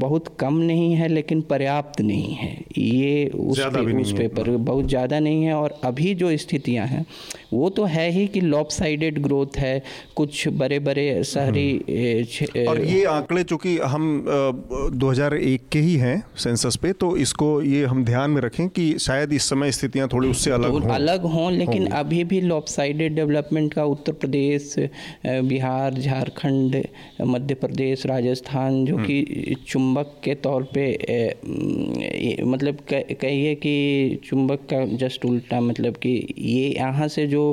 बहुत कम नहीं है लेकिन पर्याप्त नहीं है। ये उस पे, उस पेपर बहुत ज़्यादा नहीं है और अभी जो स्थितियाँ हैं वो तो है ही कि लॉप साइडेड ग्रोथ है कुछ बड़े बड़े शहरी ए, और ये आंकड़े चूँकि हम अ, 2001 के ही हैं सेंसस पे तो इसको ये हम ध्यान में रखें कि शायद इस समय स्थितियाँ थोड़ी उससे अलग तो हों अलग हों लेकिन अभी भी लॉपसाइडेड डेवलपमेंट का उत्तर प्रदेश बिहार झारखंड मध्य प्रदेश राजस्थान जो कि चुंबक के तौर पे मतलब कह- कहिए कि चुंबक का जस्ट उल्टा मतलब कि ये यहाँ से जो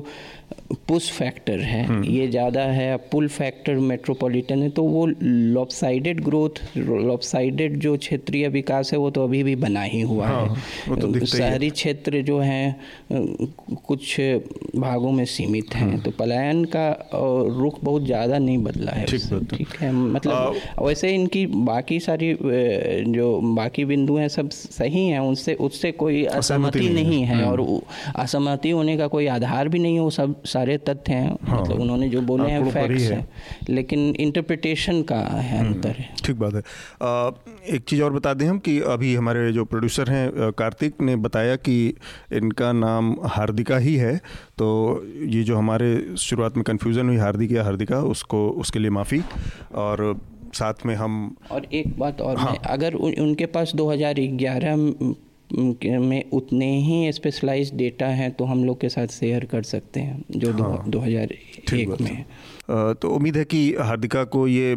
पुश फैक्टर है ये ज़्यादा है पुल फैक्टर मेट्रोपॉलिटन है तो वो लॉपसाइडेड ग्रोथ लॉपसाइडेड जो क्षेत्रीय विकास है वो तो अभी भी बना ही हुआ हाँ, तो है ही। शहरी क्षेत्र जो हैं कुछ भागों में सीमित हैं तो पलायन का रुख बहुत ज़्यादा नहीं बदला है ठीक है। है? मतलब वैसे इनकी बाकी सारी जो बाकी बिंदु हैं सब सही हैं उनसे उससे कोई असहमति नहीं नहीं है और असहमति होने का कोई आधार भी नहीं है वो सब सारे तथ्य हैं हाँ, मतलब उन्होंने जो बोले हैं फैक्ट्स है। हैं। लेकिन इंटरप्रिटेशन का है अंतर। है ठीक बात है। अ, एक चीज़ और बता दें हम कि अभी हमारे जो प्रोड्यूसर हैं कार्तिक ने बताया कि इनका नाम हार्दिका ही है। तो ये जो हमारे शुरुआत में कन्फ्यूज़न हुई हार्दिक या हार्दिका उसको उसके लिए माफ़ी। और साथ में हम और एक बात और हाँ। अगर उन, उनके पास 2011 म- उतने ही स्पेशलाइज्ड डेटा हैं तो हम लोग के साथ शेयर कर सकते हैं जो हाँ। दो हज़ार एक में है। तो उम्मीद है कि हार्दिका को ये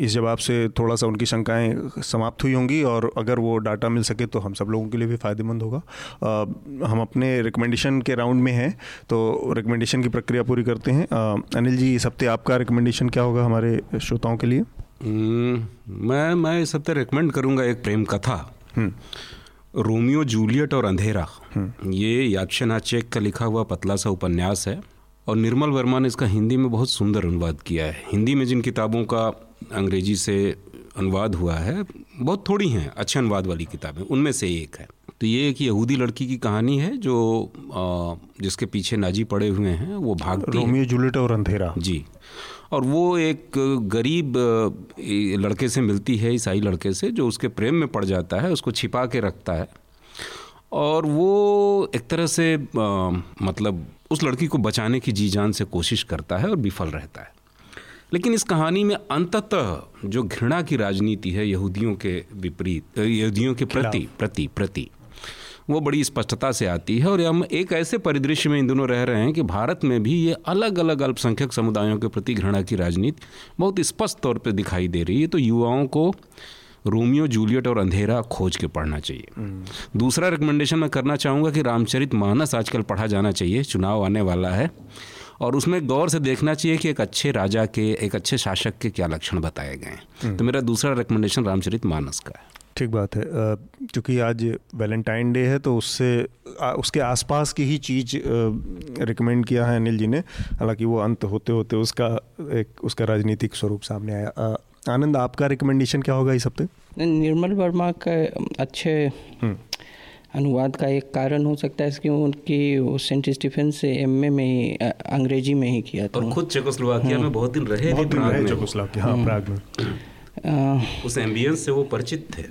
इस जवाब से थोड़ा सा उनकी शंकाएँ समाप्त हुई होंगी और अगर वो डाटा मिल सके तो हम सब लोगों के लिए भी फ़ायदेमंद होगा। अ, हम अपने रिकमेंडेशन के राउंड में हैं तो रिकमेंडेशन की प्रक्रिया पूरी करते हैं। अ, अनिल जी इस हफ़्ते आपका रिकमेंडेशन क्या होगा हमारे श्रोताओं के लिए? हम्म, मैं मैं इस हफ़्ते रिकमेंड करूँगा एक प्रेम कथा। रोमियो जूलियट और अंधेरा। ये याक्षनाथ चेक का लिखा हुआ पतला सा उपन्यास है और निर्मल वर्मा ने इसका हिंदी में बहुत सुंदर अनुवाद किया है। हिंदी में जिन किताबों का अंग्रेज़ी से अनुवाद हुआ है बहुत थोड़ी हैं अच्छे अनुवाद वाली किताबें उनमें से एक है। तो ये एक यहूदी लड़की की कहानी है जो आ, जिसके पीछे नाजी पड़े हुए हैं वो भागती रोमियो जूलियट और अंधेरा। जी। और वो एक गरीब लड़के से मिलती है ईसाई लड़के से जो उसके प्रेम में पड़ जाता है उसको छिपा के रखता है। और वो एक तरह से अ, मतलब उस लड़की को बचाने की जी जान से कोशिश करता है और विफल रहता है। लेकिन इस कहानी में अंततः जो घृणा की राजनीति है यहूदियों के विपरीत यहूदियों के प्रति प्रति प्रति वो बड़ी स्पष्टता से आती है और हम एक ऐसे परिदृश्य में इन दोनों रह रहे हैं कि भारत में भी ये अलग अलग अल्पसंख्यक समुदायों के प्रति घृणा की राजनीति बहुत स्पष्ट तौर पर दिखाई दे रही है। तो युवाओं को रोमियो जूलियट और अंधेरा खोज के पढ़ना चाहिए। दूसरा रिकमेंडेशन मैं करना चाहूँगा कि रामचरित मानस आजकल पढ़ा जाना चाहिए चुनाव आने वाला है। और उसमें गौर से देखना चाहिए कि एक अच्छे राजा के एक अच्छे शासक के क्या लक्षण बताए गए हैं। तो मेरा दूसरा रिकमेंडेशन रामचरित मानस का है। ठीक बात है क्योंकि आज वैलेंटाइन डे है तो उससे उसके आसपास की ही चीज़ रिकमेंड किया है अनिल जी ने। हालाँकि वो अंत होते होते उसका एक उसका राजनीतिक स्वरूप सामने आया। आनंद आपका रिकमेंडेशन क्या होगा इस हफ़्ते? निर्मल वर्मा का अच्छे हम्म। अनुवाद का एक कारण हो सकता है कि उनकी सेंट स्टीफन से एमए में ही अंग्रेज़ी में ही किया था। और खुद चेकोस्लोवाकिया में बहुत दिन रहे बहुत दिन रहे चेकोस्लोवाकिया हाँ प्राग में। उस एम्बियंस से वो परिचित थे।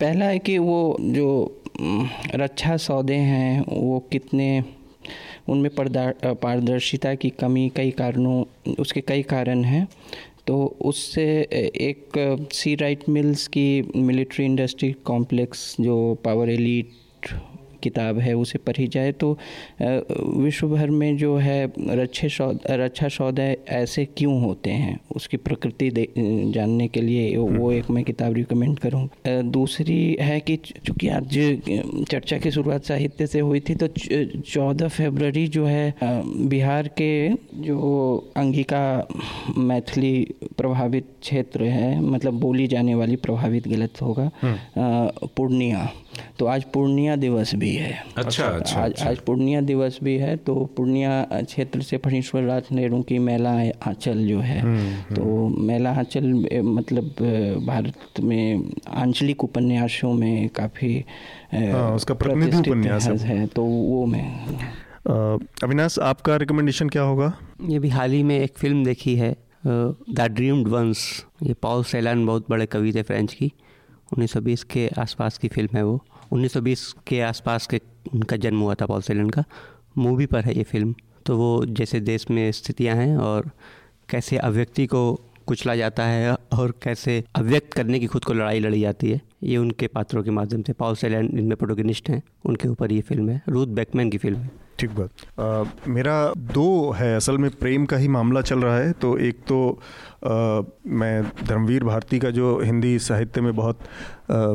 पहला है कि वो जो रक्षा सौदे हैं वो कितने उनमें पारदर्शिता की कमी कई कारणों उसके कई कारण हैं। तो उससे एक सी राइट मिल्स की मिलिट्री इंडस्ट्री कॉम्प्लेक्स जो पावर एलीट किताब है उसे पढ़ी जाए तो विश्व भर में जो है रक्षे रक्षा सौदा ऐसे क्यों होते हैं? उसकी प्रकृति जानने के लिए वो एक मैं किताब रिकमेंड करूँ। दूसरी है कि चूँकि आज चर्चा की शुरुआत साहित्य से हुई थी तो चौदह फरवरी जो है बिहार के जो अंगिका मैथिली प्रभावित क्षेत्र है मतलब बोली जाने वाली प्रभावित गलत होगा हम्म। पूर्णिया। तो आज पूर्णिया दिवस भी है। अच्छा अच्छा आज अच्छा। आज पूर्णिया दिवस भी है तो पूर्णिया क्षेत्र से फणीश्वर राज नेहरू की मेला आंचल जो है। हम्म, हम्म। तो मेला आंचल मतलब भारत में आंचलिक उपन्यासों में काफ़ी हाँ, उसका प्रतिनिधि उपन्यास है। तो वो मैं अविनाश आपका रिकमेंडेशन क्या होगा? ये भी हाल ही में एक फ़िल्म देखी है द ड्रीम्ड वंस। ये पॉल सेलान बहुत बड़े कवि थे फ्रेंच की। 1920 के आसपास की फ़िल्म है वो। 1920 के आसपास के उनका जन्म हुआ था पॉल सेलन का। मूवी पर है ये फ़िल्म। तो वो जैसे देश में स्थितियाँ हैं और कैसे अव्यक्ति को कुचला जाता है और कैसे अव्यक्त करने की खुद को लड़ाई लड़ी जाती है, ये उनके पात्रों के माध्यम से पॉल सेलन इनमें प्रोटोगनिस्ट हैं। उनके ऊपर ये फ़िल्म है। रूथ बैकमैन की फ़िल्म है। ठीक बात। मेरा दो है असल में प्रेम का ही मामला चल रहा है तो एक तो आ, मैं धर्मवीर भारती का जो हिंदी साहित्य में बहुत आ,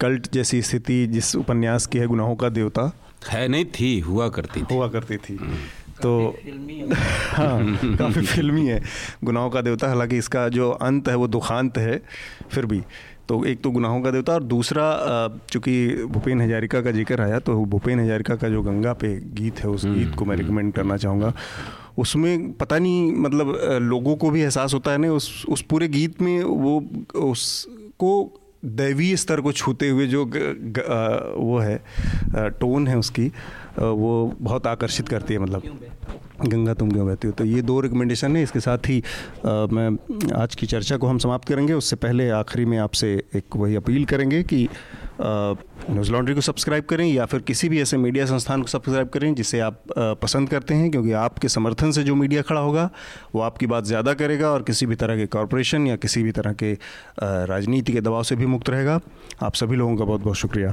कल्ट जैसी स्थिति जिस उपन्यास की है गुनाहों का देवता। है नहीं थी हुआ करती थी। हुआ करती थी। तो हाँ काफ़ी फिल्मी है गुनाहों का देवता हालाँकि इसका जो अंत है वो दुखांत है फिर भी। तो एक तो गुनाहों का देवता और दूसरा चूँकि भूपेन हजारिका का ज़िक्र आया तो भूपेन हजारिका का जो गंगा पे गीत है उस गीत को मैं रिकमेंड हम्म, करना चाहूँगा। उसमें पता नहीं मतलब लोगों को भी एहसास होता है ना उस उस पूरे गीत में वो उसको दैवीय स्तर को छूते हुए जो ग, ग, आ, वो है टोन है उसकी वो बहुत आकर्षित करती है मतलब। गंगा तुम क्यों बहती हो? तो ये दो रिकमेंडेशन है इसके साथ ही आ, मैं आज की चर्चा को हम समाप्त करेंगे। उससे पहले आखिरी में आपसे एक वही अपील करेंगे कि न्यूज़ लॉन्ड्री को सब्सक्राइब करें या फिर किसी भी ऐसे मीडिया संस्थान को सब्सक्राइब करें जिसे आप आ, पसंद करते हैं क्योंकि आपके समर्थन से जो मीडिया खड़ा होगा वो आपकी बात ज़्यादा करेगा और किसी भी तरह के कॉरपोरेशन या किसी भी तरह के राजनीति के दबाव से भी मुक्त रहेगा। आप सभी लोगों का बहुत बहुत शुक्रिया।